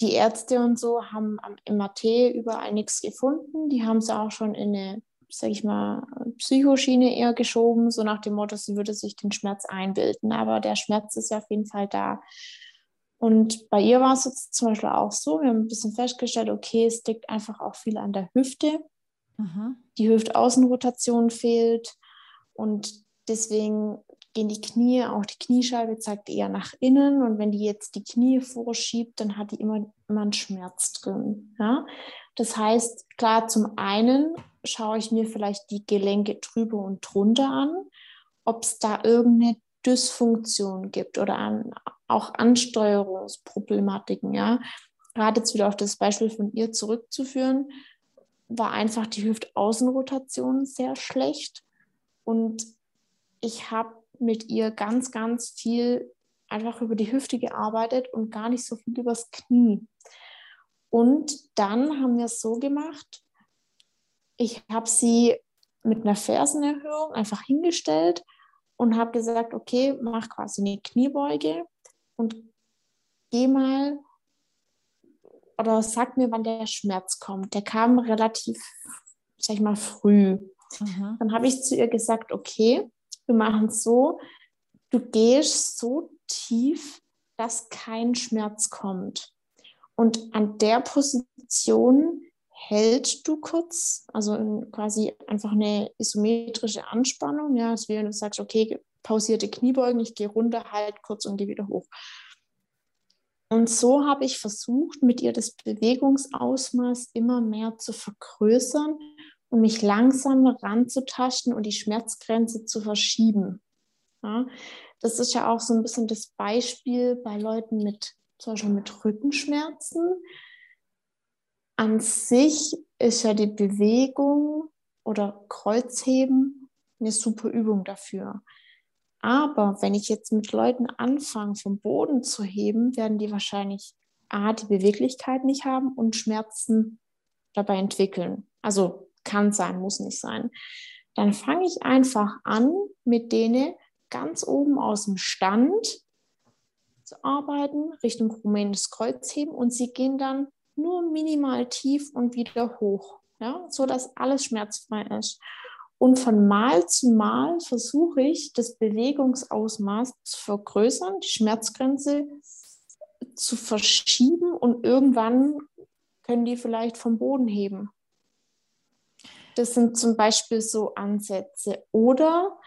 die Ärzte und so haben am MRT überall nichts gefunden. Die haben sie auch schon in eine, sag ich mal, Psychoschiene eher geschoben, so nach dem Motto, sie würde sich den Schmerz einbilden. Aber der Schmerz ist ja auf jeden Fall da. Und bei ihr war es jetzt zum Beispiel auch so, wir haben ein bisschen festgestellt, okay, es liegt einfach auch viel an der Hüfte. Mhm. Die Hüftaußenrotation fehlt und deswegen gehen die Knie, auch die Kniescheibe zeigt eher nach innen und wenn die jetzt die Knie vorschiebt, dann hat die immer, immer einen Schmerz drin. Ja? Das heißt, klar, zum einen schaue ich mir vielleicht die Gelenke drüber und drunter an, ob es da irgendeine Dysfunktion gibt oder an, auch Ansteuerungsproblematiken. Ja? Gerade jetzt wieder auf das Beispiel von ihr zurückzuführen, war einfach die Hüftaußenrotation sehr schlecht und ich habe mit ihr ganz, ganz viel einfach über die Hüfte gearbeitet und gar nicht so viel übers Knie. Und dann haben wir es so gemacht, ich habe sie mit einer Fersenerhöhung einfach hingestellt und habe gesagt, okay, mach quasi eine Kniebeuge und geh mal oder sag mir, wann der Schmerz kommt. Der kam relativ, sag ich mal, früh. Mhm. Dann habe ich zu ihr gesagt, okay, wir machen es so, du gehst so tief, dass kein Schmerz kommt. Und an der Position hältst du kurz, also quasi einfach eine isometrische Anspannung, ja, als wenn du sagst, okay, pausierte Kniebeugen, ich gehe runter, halt kurz und gehe wieder hoch. Und so habe ich versucht, mit ihr das Bewegungsausmaß immer mehr zu vergrößern und mich langsam ranzutasten und die Schmerzgrenze zu verschieben. Ja, das ist ja auch so ein bisschen das Beispiel bei Leuten mit zum Beispiel mit Rückenschmerzen. An sich ist ja die Bewegung oder Kreuzheben eine super Übung dafür. Aber wenn ich jetzt mit Leuten anfange, vom Boden zu heben, werden die wahrscheinlich A, die Beweglichkeit nicht haben und Schmerzen dabei entwickeln. Also kann sein, muss nicht sein. Dann fange ich einfach an, mit denen ganz oben aus dem Stand zu arbeiten, Richtung rumänisches Kreuzheben und sie gehen dann nur minimal tief und wieder hoch, ja, so dass alles schmerzfrei ist. Und von Mal zu Mal versuche ich, das Bewegungsausmaß zu vergrößern, die Schmerzgrenze zu verschieben und irgendwann können die vielleicht vom Boden heben. Das sind zum Beispiel so Ansätze. Oder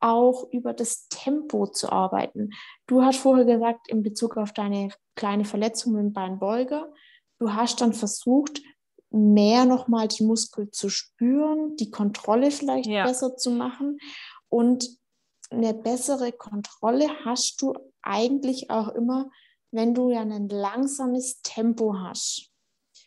auch über das Tempo zu arbeiten. Du hast vorher gesagt, in Bezug auf deine kleine Verletzung im Beinbeuger, du hast dann versucht, mehr nochmal die Muskel zu spüren, die Kontrolle vielleicht ja. besser zu machen. Und eine bessere Kontrolle hast du eigentlich auch immer, wenn du ja ein langsames Tempo hast.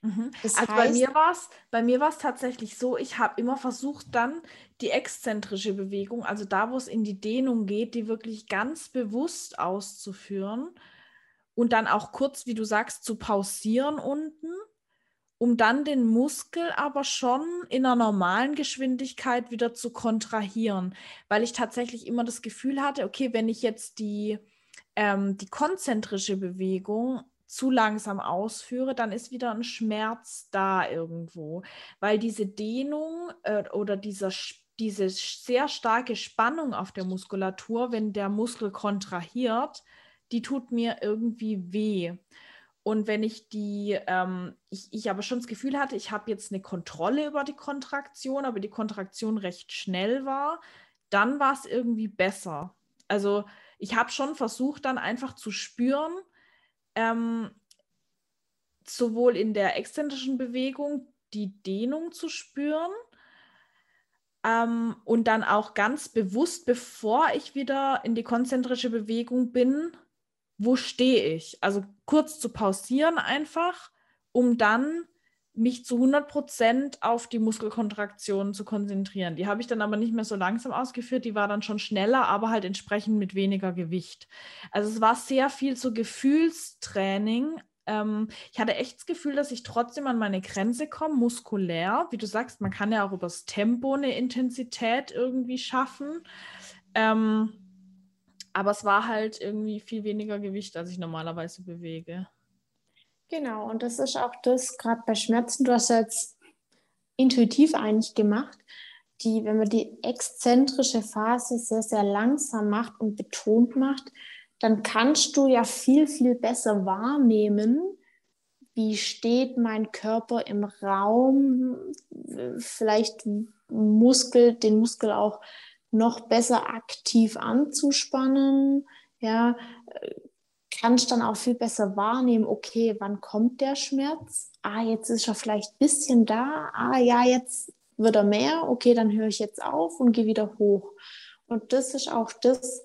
Mhm. Also heißt, bei mir war es bei mir war es tatsächlich so, ich habe immer versucht dann die exzentrische Bewegung, also da, wo es in die Dehnung geht, die wirklich ganz bewusst auszuführen und dann auch kurz, wie du sagst, zu pausieren unten, um dann den Muskel aber schon in einer normalen Geschwindigkeit wieder zu kontrahieren, weil ich tatsächlich immer das Gefühl hatte, okay, wenn ich jetzt die ähm, die konzentrische Bewegung zu langsam ausführe, dann ist wieder ein Schmerz da irgendwo, weil diese Dehnung äh, oder dieser, diese sehr starke Spannung auf der Muskulatur, wenn der Muskel kontrahiert, die tut mir irgendwie weh. Und wenn ich die, ähm, ich, ich aber schon das Gefühl hatte, ich habe jetzt eine Kontrolle über die Kontraktion, aber die Kontraktion recht schnell war, dann war es irgendwie besser. Also ich habe schon versucht, dann einfach zu spüren, ähm, sowohl in der exzentrischen Bewegung die Dehnung zu spüren ähm, und dann auch ganz bewusst, bevor ich wieder in die konzentrische Bewegung bin, wo stehe ich? Also kurz zu pausieren einfach, um dann mich zu 100% auf die Muskelkontraktion zu konzentrieren. Die habe ich dann aber nicht mehr so langsam ausgeführt, die war dann schon schneller, aber halt entsprechend mit weniger Gewicht. Also es war sehr viel so Gefühlstraining. Ähm, ich hatte echt das Gefühl, dass ich trotzdem an meine Grenze komme, muskulär. Wie du sagst, man kann ja auch übers Tempo eine Intensität irgendwie schaffen. Ähm, aber es war halt irgendwie viel weniger Gewicht, als ich normalerweise bewege. Genau, und das ist auch das, gerade bei Schmerzen, du hast jetzt intuitiv eigentlich gemacht, die, wenn man die exzentrische Phase sehr, sehr langsam macht und betont macht, dann kannst du ja viel, viel besser wahrnehmen, wie steht mein Körper im Raum, vielleicht Muskel, den Muskel auch noch besser aktiv anzuspannen. Ja, kannst dann auch viel besser wahrnehmen, okay, wann kommt der Schmerz? Ah, jetzt ist er vielleicht ein bisschen da. Ah, ja, jetzt wird er mehr. Okay, dann höre ich jetzt auf und gehe wieder hoch. Und das ist auch das,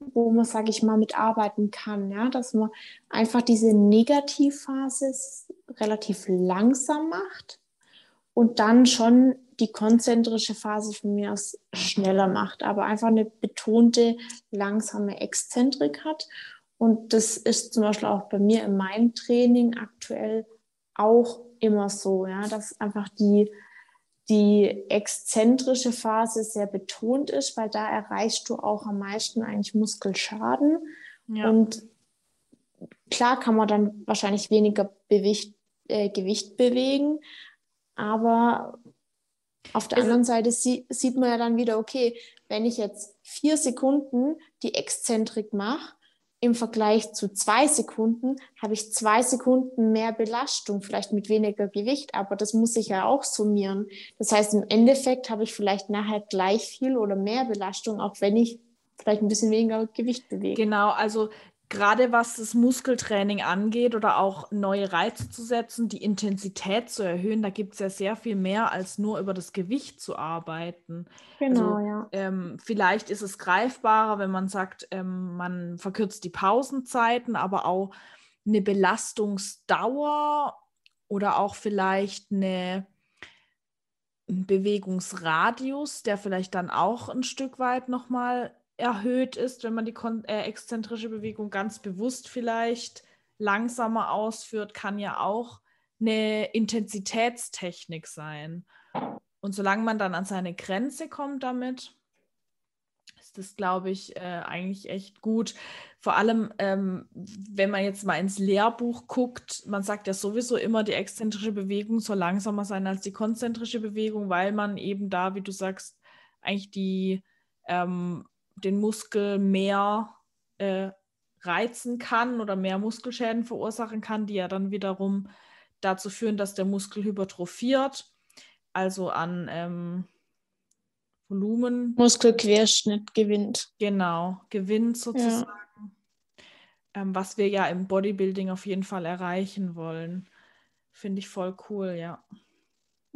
wo man, sage ich mal, mitarbeiten kann, ja, dass man einfach diese Negativphase relativ langsam macht und dann schon die konzentrische Phase von mir aus schneller macht, aber einfach eine betonte, langsame Exzentrik hat. Und das ist zum Beispiel auch bei mir in meinem Training aktuell auch immer so, ja, dass einfach die die exzentrische Phase sehr betont ist, weil da erreichst du auch am meisten eigentlich Muskelschaden. Ja. Und klar kann man dann wahrscheinlich weniger Bewicht, äh, Gewicht bewegen, aber auf der anderen Seite sie, sieht man ja dann wieder, okay, wenn ich jetzt vier Sekunden die Exzentrik mache, im Vergleich zu zwei Sekunden habe ich zwei Sekunden mehr Belastung, vielleicht mit weniger Gewicht, aber das muss ich ja auch summieren. Das heißt, im Endeffekt habe ich vielleicht nachher gleich viel oder mehr Belastung, auch wenn ich vielleicht ein bisschen weniger Gewicht bewege. Genau, also gerade was das Muskeltraining angeht oder auch neue Reize zu setzen, die Intensität zu erhöhen, da gibt es ja sehr viel mehr als nur über das Gewicht zu arbeiten. Genau, also, ja. Ähm, vielleicht ist es greifbarer, wenn man sagt, ähm, man verkürzt die Pausenzeiten, aber auch eine Belastungsdauer oder auch vielleicht eine Bewegungsradius, der vielleicht dann auch ein Stück weit nochmal erhöht ist, wenn man die äh, exzentrische Bewegung ganz bewusst vielleicht langsamer ausführt, kann ja auch eine Intensitätstechnik sein. Und solange man dann an seine Grenze kommt damit, ist das, glaube ich, äh, eigentlich echt gut. Vor allem, ähm, wenn man jetzt mal ins Lehrbuch guckt, man sagt ja sowieso immer, die exzentrische Bewegung soll langsamer sein als die konzentrische Bewegung, weil man eben da, wie du sagst, eigentlich die ähm, den Muskel mehr äh, reizen kann oder mehr Muskelschäden verursachen kann, die ja dann wiederum dazu führen, dass der Muskel hypertrophiert, also an ähm, Volumen. Muskelquerschnitt gewinnt. Genau, gewinnt sozusagen. Ja. Ähm, was wir ja im Bodybuilding auf jeden Fall erreichen wollen. Finde ich voll cool, ja.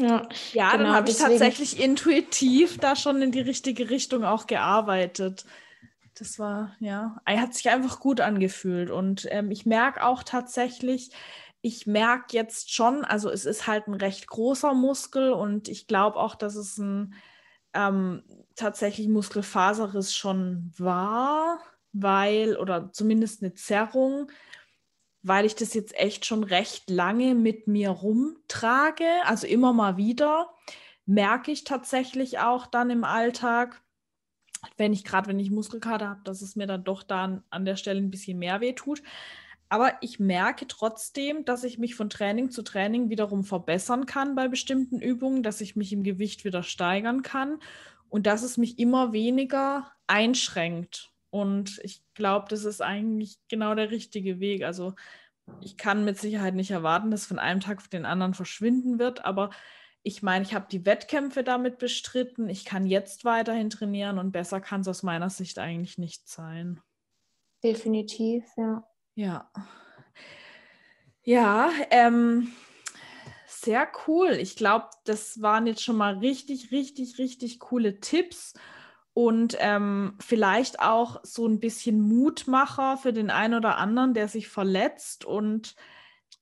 Ja, ja genau, dann habe ich tatsächlich intuitiv da schon in die richtige Richtung auch gearbeitet. Das war, ja, er hat sich einfach gut angefühlt. Und ähm, ich merke auch tatsächlich, ich merke jetzt schon, also es ist halt ein recht großer Muskel und ich glaube auch, dass es ein ähm, tatsächlich Muskelfaserriss schon war, weil, oder zumindest eine Zerrung, weil ich das jetzt echt schon recht lange mit mir rumtrage, also immer mal wieder, merke ich tatsächlich auch dann im Alltag, wenn ich gerade, wenn ich Muskelkater habe, dass es mir dann doch dann an der Stelle ein bisschen mehr weh tut. Aber ich merke trotzdem, dass ich mich von Training zu Training wiederum verbessern kann bei bestimmten Übungen, dass ich mich im Gewicht wieder steigern kann und dass es mich immer weniger einschränkt. Und ich glaube, das ist eigentlich genau der richtige Weg. Also ich kann mit Sicherheit nicht erwarten, dass von einem Tag auf den anderen verschwinden wird, aber ich meine, ich habe die Wettkämpfe damit bestritten, ich kann jetzt weiterhin trainieren und besser kann es aus meiner Sicht eigentlich nicht sein. Definitiv, ja. Ja. Ja, ähm, sehr cool. Ich glaube, das waren jetzt schon mal richtig, richtig, richtig coole Tipps und ähm, vielleicht auch so ein bisschen Mutmacher für den einen oder anderen, der sich verletzt und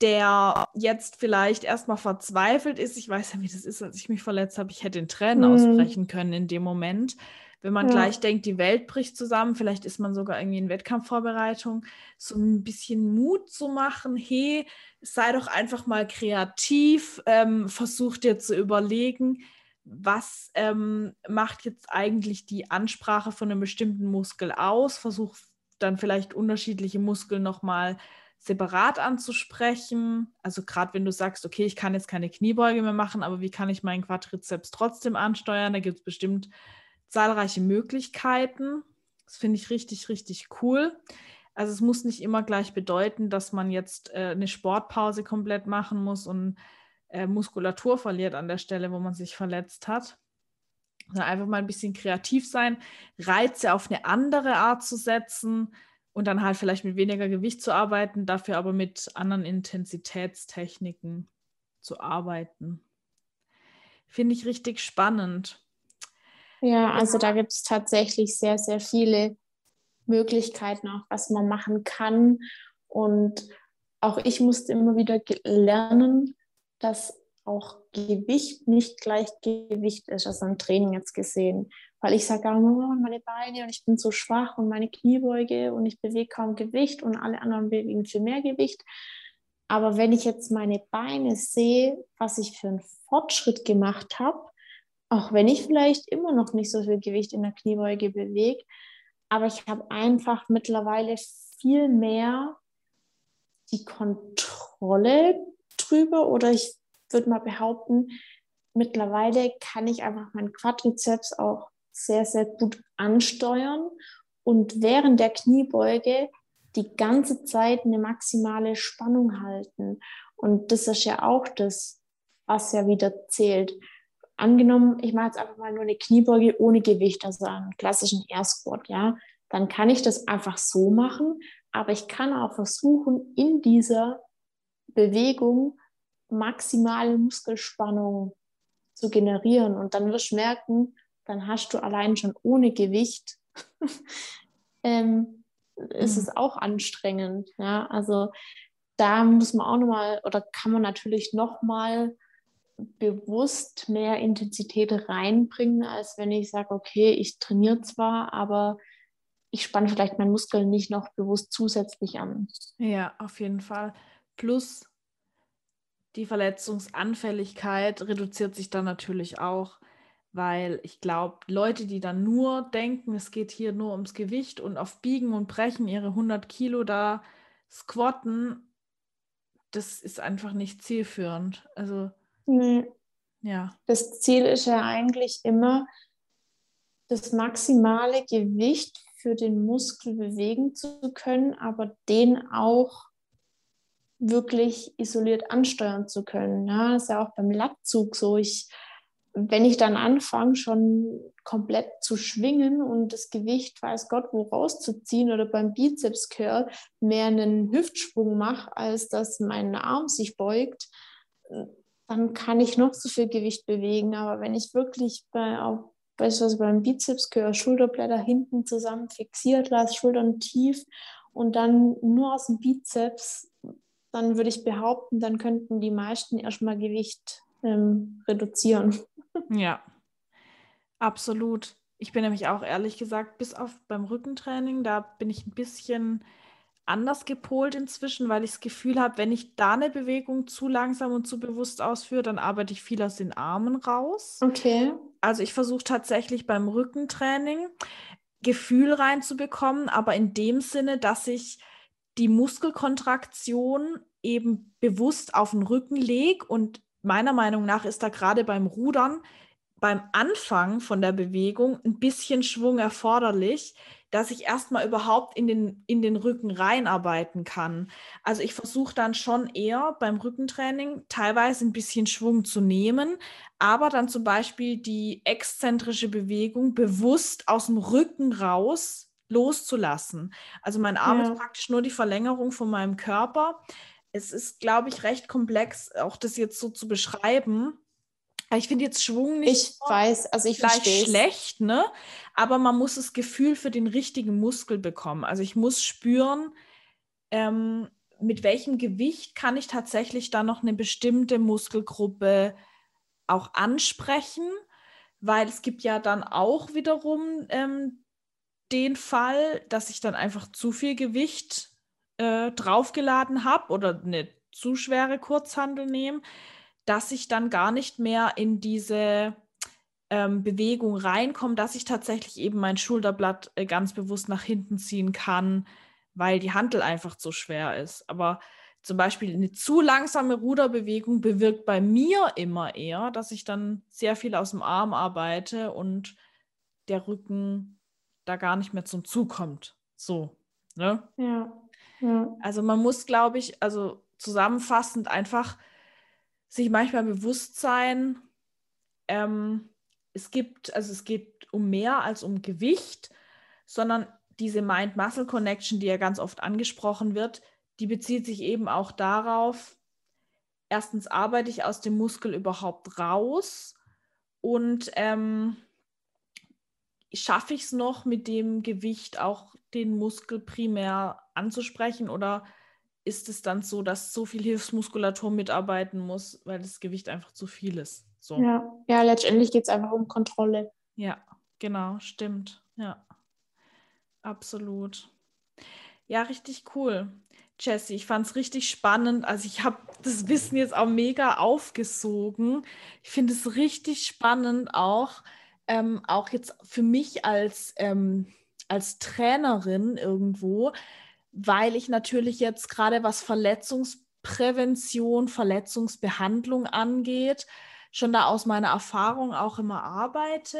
der jetzt vielleicht erstmal verzweifelt ist. Ich weiß ja, wie das ist, als ich mich verletzt habe. Ich hätte in Tränen mhm. ausbrechen können in dem Moment. Wenn man ja. gleich denkt, die Welt bricht zusammen, vielleicht ist man sogar irgendwie in Wettkampfvorbereitung, so ein bisschen Mut zu machen, hey, sei doch einfach mal kreativ, ähm, versuch dir zu überlegen, was ähm, macht jetzt eigentlich die Ansprache von einem bestimmten Muskel aus, versuch dann vielleicht unterschiedliche Muskeln nochmal separat anzusprechen. Also gerade wenn du sagst, okay, ich kann jetzt keine Kniebeuge mehr machen, aber wie kann ich meinen Quadrizeps trotzdem ansteuern? Da gibt es bestimmt zahlreiche Möglichkeiten. Das finde ich richtig, richtig cool. Also es muss nicht immer gleich bedeuten, dass man jetzt äh, eine Sportpause komplett machen muss und äh, Muskulatur verliert an der Stelle, wo man sich verletzt hat. sondern einfach mal ein bisschen kreativ sein, Reize auf eine andere Art zu setzen und dann halt vielleicht mit weniger Gewicht zu arbeiten, dafür aber mit anderen Intensitätstechniken zu arbeiten. Finde ich richtig spannend. Ja, also da gibt es tatsächlich sehr, sehr viele Möglichkeiten, auch was man machen kann. Und auch ich musste immer wieder lernen, dass auch Gewicht nicht gleich Gewicht ist, also im Training jetzt gesehen. Weil ich sage, oh, meine Beine und ich bin so schwach und meine Kniebeuge und ich bewege kaum Gewicht und alle anderen bewegen viel mehr Gewicht. Aber wenn ich jetzt meine Beine sehe, was ich für einen Fortschritt gemacht habe, auch wenn ich vielleicht immer noch nicht so viel Gewicht in der Kniebeuge bewege, aber ich habe einfach mittlerweile viel mehr die Kontrolle drüber oder ich würde mal behaupten, mittlerweile kann ich einfach meinen Quadrizeps auch sehr, sehr gut ansteuern und während der Kniebeuge die ganze Zeit eine maximale Spannung halten. Und das ist ja auch das, was ja wieder zählt. Angenommen, ich mache jetzt einfach mal nur eine Kniebeuge ohne Gewicht, also einen klassischen Air Squat, ja, dann kann ich das einfach so machen, aber ich kann auch versuchen, in dieser Bewegung maximale Muskelspannung zu generieren. Und dann wirst du merken, dann hast du allein schon ohne Gewicht, ähm, ist mhm. es auch anstrengend. Ja? Also da muss man auch nochmal oder kann man natürlich nochmal bewusst mehr Intensität reinbringen, als wenn ich sage, okay, ich trainiere zwar, aber ich spanne vielleicht meinen Muskel nicht noch bewusst zusätzlich an. Ja, auf jeden Fall. Plus die Verletzungsanfälligkeit reduziert sich dann natürlich auch, weil ich glaube, Leute, die dann nur denken, es geht hier nur ums Gewicht und auf Biegen und Brechen ihre 100 Kilo da squatten, das ist einfach nicht zielführend. Also, nee. ja. Das Ziel ist ja eigentlich immer, das maximale Gewicht für den Muskel bewegen zu können, aber den auch wirklich isoliert ansteuern zu können. Ja, das ist ja auch beim Latzug so. Ich, wenn ich dann anfange, schon komplett zu schwingen und das Gewicht, weiß Gott, wo rauszuziehen oder beim Bizeps Curl mehr einen Hüftsprung mache, als dass mein Arm sich beugt, dann kann ich noch so viel Gewicht bewegen. Aber wenn ich wirklich bei, auch beispielsweise beim Bizeps Curl Schulterblätter hinten zusammen fixiert lasse, Schultern tief und dann nur aus dem Bizeps dann würde ich behaupten, dann könnten die meisten erstmal Gewicht ähm, reduzieren. Ja, absolut. Ich bin nämlich auch ehrlich gesagt, bis auf beim Rückentraining, da bin ich ein bisschen anders gepolt inzwischen, weil ich das Gefühl habe, wenn ich da eine Bewegung zu langsam und zu bewusst ausführe, dann arbeite ich viel aus den Armen raus. Okay. Also ich versuche tatsächlich beim Rückentraining Gefühl reinzubekommen, aber in dem Sinne, dass ich die Muskelkontraktion eben bewusst auf den Rücken lege. Und meiner Meinung nach ist da gerade beim Rudern beim Anfang von der Bewegung ein bisschen Schwung erforderlich, dass ich erstmal überhaupt in den, in den Rücken reinarbeiten kann. Also ich versuche dann schon eher beim Rückentraining teilweise ein bisschen Schwung zu nehmen, aber dann zum Beispiel die exzentrische Bewegung bewusst aus dem Rücken raus loszulassen. Also mein Arm ja. ist praktisch nur die Verlängerung von meinem Körper. Es ist, glaube ich, recht komplex, auch das jetzt so zu beschreiben. Ich finde jetzt Schwung nicht ich weiß, also ich gleich schlecht, ne? Aber man muss das Gefühl für den richtigen Muskel bekommen. Also ich muss spüren, ähm, mit welchem Gewicht kann ich tatsächlich da noch eine bestimmte Muskelgruppe auch ansprechen, weil es gibt ja dann auch wiederum ähm, den Fall, dass ich dann einfach zu viel Gewicht äh, draufgeladen habe oder eine zu schwere Kurzhandel nehme, dass ich dann gar nicht mehr in diese ähm, Bewegung reinkomme, dass ich tatsächlich eben mein Schulterblatt äh, ganz bewusst nach hinten ziehen kann, weil die Handel einfach zu schwer ist. Aber zum Beispiel eine zu langsame Ruderbewegung bewirkt bei mir immer eher, dass ich dann sehr viel aus dem Arm arbeite und der Rücken da gar nicht mehr zum Zug kommt. So, ne? Ja. ja. Also man muss, glaube ich, also zusammenfassend einfach sich manchmal bewusst sein, ähm, es gibt, also es geht um mehr als um Gewicht, sondern diese Mind-Muscle-Connection, die ja ganz oft angesprochen wird, die bezieht sich eben auch darauf, erstens arbeite ich aus dem Muskel überhaupt raus und ähm, schaffe ich es noch mit dem Gewicht auch den Muskel primär anzusprechen oder ist es dann so, dass so viel Hilfsmuskulatur mitarbeiten muss, weil das Gewicht einfach zu viel ist? So. Ja, ja, letztendlich geht es einfach um Kontrolle. Ja, genau, stimmt. Ja, absolut. Ja, richtig cool. Jessie, ich fand es richtig spannend. Also ich habe das Wissen jetzt auch mega aufgesogen. Ich finde es richtig spannend auch, ähm, auch jetzt für mich als, ähm, als Trainerin irgendwo, weil ich natürlich jetzt gerade was Verletzungsprävention, Verletzungsbehandlung angeht, schon da aus meiner Erfahrung auch immer arbeite,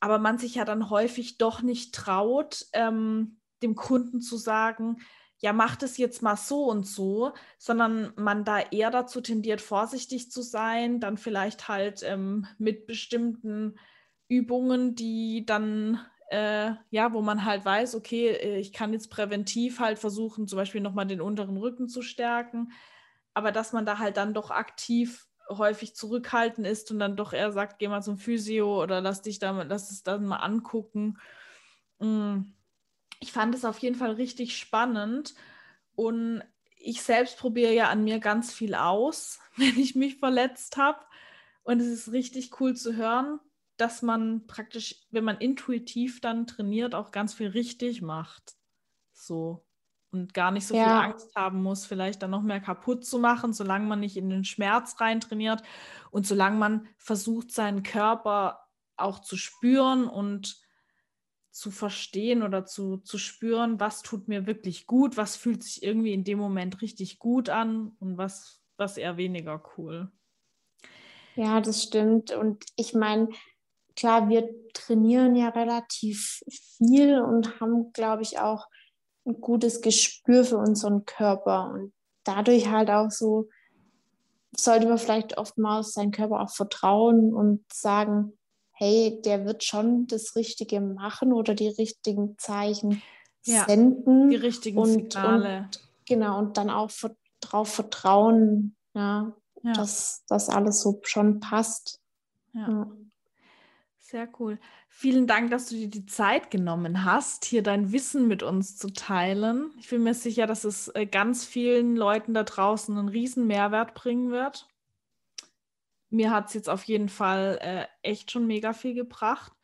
aber man sich ja dann häufig doch nicht traut, ähm, dem Kunden zu sagen, ja, mach das jetzt mal so und so, sondern man da eher dazu tendiert, vorsichtig zu sein, dann vielleicht halt ähm, mit bestimmten Übungen, die dann, äh, ja, wo man halt weiß, okay, äh, ich kann jetzt präventiv halt versuchen, zum Beispiel nochmal den unteren Rücken zu stärken, aber dass man da halt dann doch aktiv häufig zurückhaltend ist und dann doch eher sagt, geh mal zum Physio oder lass dich da, lass es dann mal angucken. Mm. Ich fand es auf jeden Fall richtig spannend und ich selbst probiere ja an mir ganz viel aus, wenn ich mich verletzt habe. Und es ist richtig cool zu hören, dass man praktisch, wenn man intuitiv dann trainiert, auch ganz viel richtig macht. So und gar nicht so ja. viel Angst haben muss, vielleicht dann noch mehr kaputt zu machen, solange man nicht in den Schmerz rein trainiert und solange man versucht, seinen Körper auch zu spüren und zu verstehen oder zu, zu spüren, was tut mir wirklich gut, was fühlt sich irgendwie in dem Moment richtig gut an und was, was eher weniger cool. Ja, das stimmt. Und ich meine, klar, wir trainieren ja relativ viel und haben, glaube ich, auch ein gutes Gespür für unseren Körper und dadurch halt auch so, sollte man vielleicht oftmals seinen Körper auch vertrauen und sagen, hey, der wird schon das Richtige machen oder die richtigen Zeichen ja, senden. Die richtigen und, Signale. Und, genau, und dann auch darauf vertrauen, ja, ja, Dass das alles so schon passt. Ja. Sehr cool. Vielen Dank, dass du dir die Zeit genommen hast, hier dein Wissen mit uns zu teilen. Ich bin mir sicher, dass es äh, ganz vielen Leuten da draußen einen riesen Mehrwert bringen wird. Mir hat es jetzt auf jeden Fall äh, echt schon mega viel gebracht.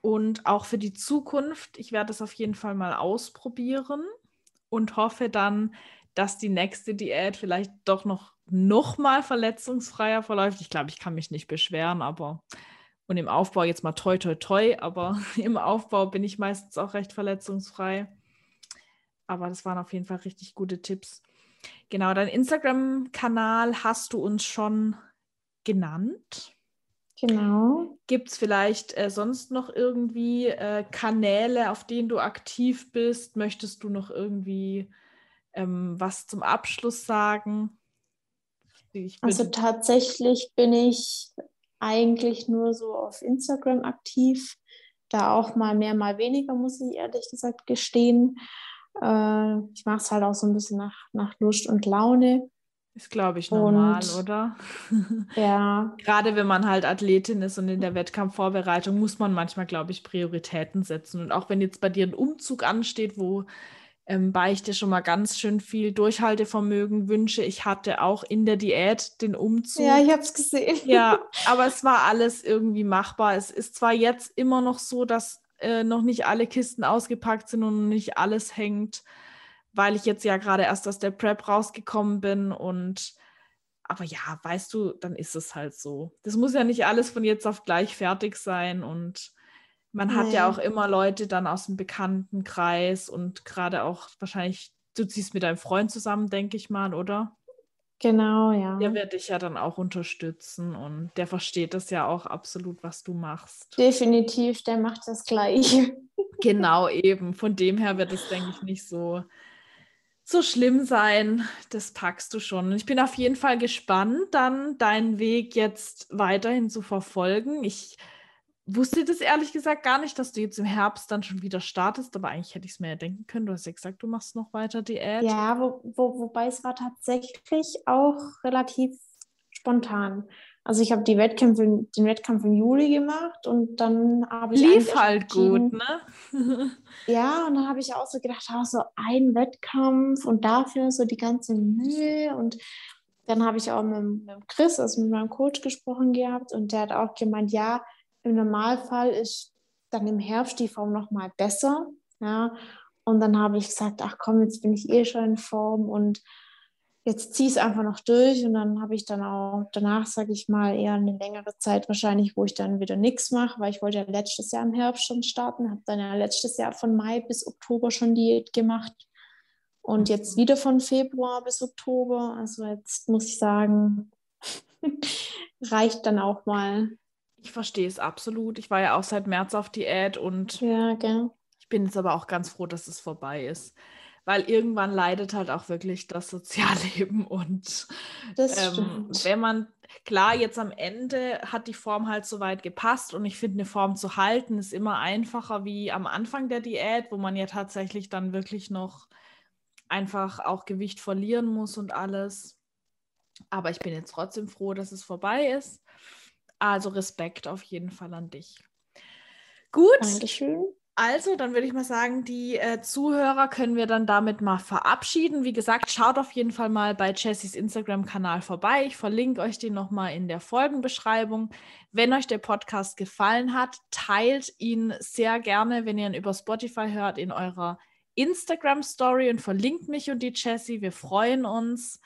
Und auch für die Zukunft, ich werde es auf jeden Fall mal ausprobieren und hoffe dann, dass die nächste Diät vielleicht doch noch, noch mal verletzungsfreier verläuft. Ich glaube, ich kann mich nicht beschweren, aber und im Aufbau jetzt mal toi, toi, toi, aber im Aufbau bin ich meistens auch recht verletzungsfrei. Aber das waren auf jeden Fall richtig gute Tipps. Genau, dein Instagram-Kanal hast du uns schon genannt. Genau. Gibt es vielleicht äh, sonst noch irgendwie äh, Kanäle, auf denen du aktiv bist? Möchtest du noch irgendwie ähm, was zum Abschluss sagen? also tatsächlich bin ich eigentlich nur so auf Instagram aktiv. Da auch mal mehr, mal weniger, muss ich ehrlich gesagt gestehen. Äh, ich mache es halt auch so ein bisschen nach, nach Lust und Laune. Ist, glaube ich, normal, und, oder? Ja. Gerade wenn man halt Athletin ist und in der Wettkampfvorbereitung, muss man manchmal, glaube ich, Prioritäten setzen. Und auch wenn jetzt bei dir ein Umzug ansteht, wo ähm, weil ich dir schon mal ganz schön viel Durchhaltevermögen wünsche. Ich hatte auch in der Diät den Umzug. Ja, ich habe es gesehen. Ja, aber es war alles irgendwie machbar. Es ist zwar jetzt immer noch so, dass äh, noch nicht alle Kisten ausgepackt sind und nicht alles hängt, weil ich jetzt ja gerade erst aus der Prep rausgekommen bin und aber ja, weißt du, dann ist es halt so. Das muss ja nicht alles von jetzt auf gleich fertig sein und man hat ja auch immer Leute dann aus dem Bekanntenkreis und gerade auch wahrscheinlich, du ziehst mit deinem Freund zusammen, denke ich mal, oder? Genau, ja. Der wird dich ja dann auch unterstützen und der versteht das ja auch absolut, was du machst. Definitiv, der macht das gleich. Genau, eben. Von dem her wird es, denke ich, nicht so, so schlimm sein. Das packst du schon. Ich bin auf jeden Fall gespannt, dann deinen Weg jetzt weiterhin zu verfolgen. Ich wusste das ehrlich gesagt gar nicht, dass du jetzt im Herbst dann schon wieder startest, aber eigentlich hätte ich es mir ja denken können. Du hast ja gesagt, du machst noch weiter Diät. Ja, wo, wo, wobei es war tatsächlich auch relativ spontan. Also ich habe die Wettkämpfe, den Wettkampf im Juli gemacht und dann habe ich. Lief halt gut, ne? ja, und dann habe ich auch so gedacht, oh, so ein Wettkampf und dafür so die ganze Mühe. Und dann habe ich auch mit, mit Chris, also mit meinem Coach gesprochen gehabt und der hat auch gemeint, ja, im Normalfall ist dann im Herbst die Form nochmal besser. Ja. Und dann habe ich gesagt, ach komm, jetzt bin ich eh schon in Form und jetzt ziehe ich es einfach noch durch und dann habe ich dann auch danach, sage ich mal, eher eine längere Zeit wahrscheinlich, wo ich dann wieder nichts mache, weil ich wollte ja letztes Jahr im Herbst schon starten, habe dann ja letztes Jahr von Mai bis Oktober schon Diät gemacht und jetzt wieder von Februar bis Oktober. Also jetzt muss ich sagen, reicht dann auch mal. Ich verstehe es absolut. Ich war ja auch seit März auf Diät und ja, gell. ich bin jetzt aber auch ganz froh, dass es vorbei ist weil irgendwann leidet halt auch wirklich das Sozialleben und ähm, wenn man, klar, jetzt am Ende hat die Form halt so weit gepasst und ich finde, eine Form zu halten ist immer einfacher wie am Anfang der Diät, wo man ja tatsächlich dann wirklich noch einfach auch Gewicht verlieren muss und alles. Aber ich bin jetzt trotzdem froh, dass es vorbei ist. Also Respekt auf jeden Fall an dich. Gut. Dankeschön. Also, dann würde ich mal sagen, die äh, Zuhörer können wir dann damit mal verabschieden. Wie gesagt, schaut auf jeden Fall mal bei Jessys Instagram-Kanal vorbei. Ich verlinke euch den nochmal in der Folgenbeschreibung. Wenn euch der Podcast gefallen hat, teilt ihn sehr gerne, wenn ihr ihn über Spotify hört, in eurer Instagram-Story und verlinkt mich und die Jessie. Wir freuen uns,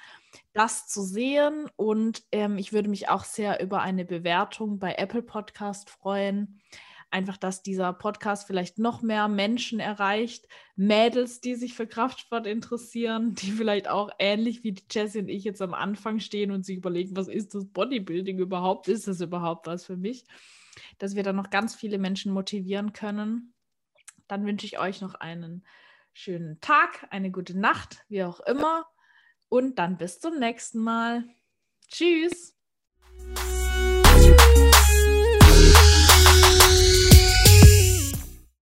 das zu sehen und ähm, ich würde mich auch sehr über eine Bewertung bei Apple Podcast freuen einfach, dass dieser Podcast vielleicht noch mehr Menschen erreicht, Mädels, die sich für Kraftsport interessieren, die vielleicht auch ähnlich wie Jessie und ich jetzt am Anfang stehen und sich überlegen, was ist das Bodybuilding überhaupt? Ist das überhaupt was für mich? Dass wir dann noch ganz viele Menschen motivieren können. Dann wünsche ich euch noch einen schönen Tag, eine gute Nacht, wie auch immer. Und dann bis zum nächsten Mal. Tschüss.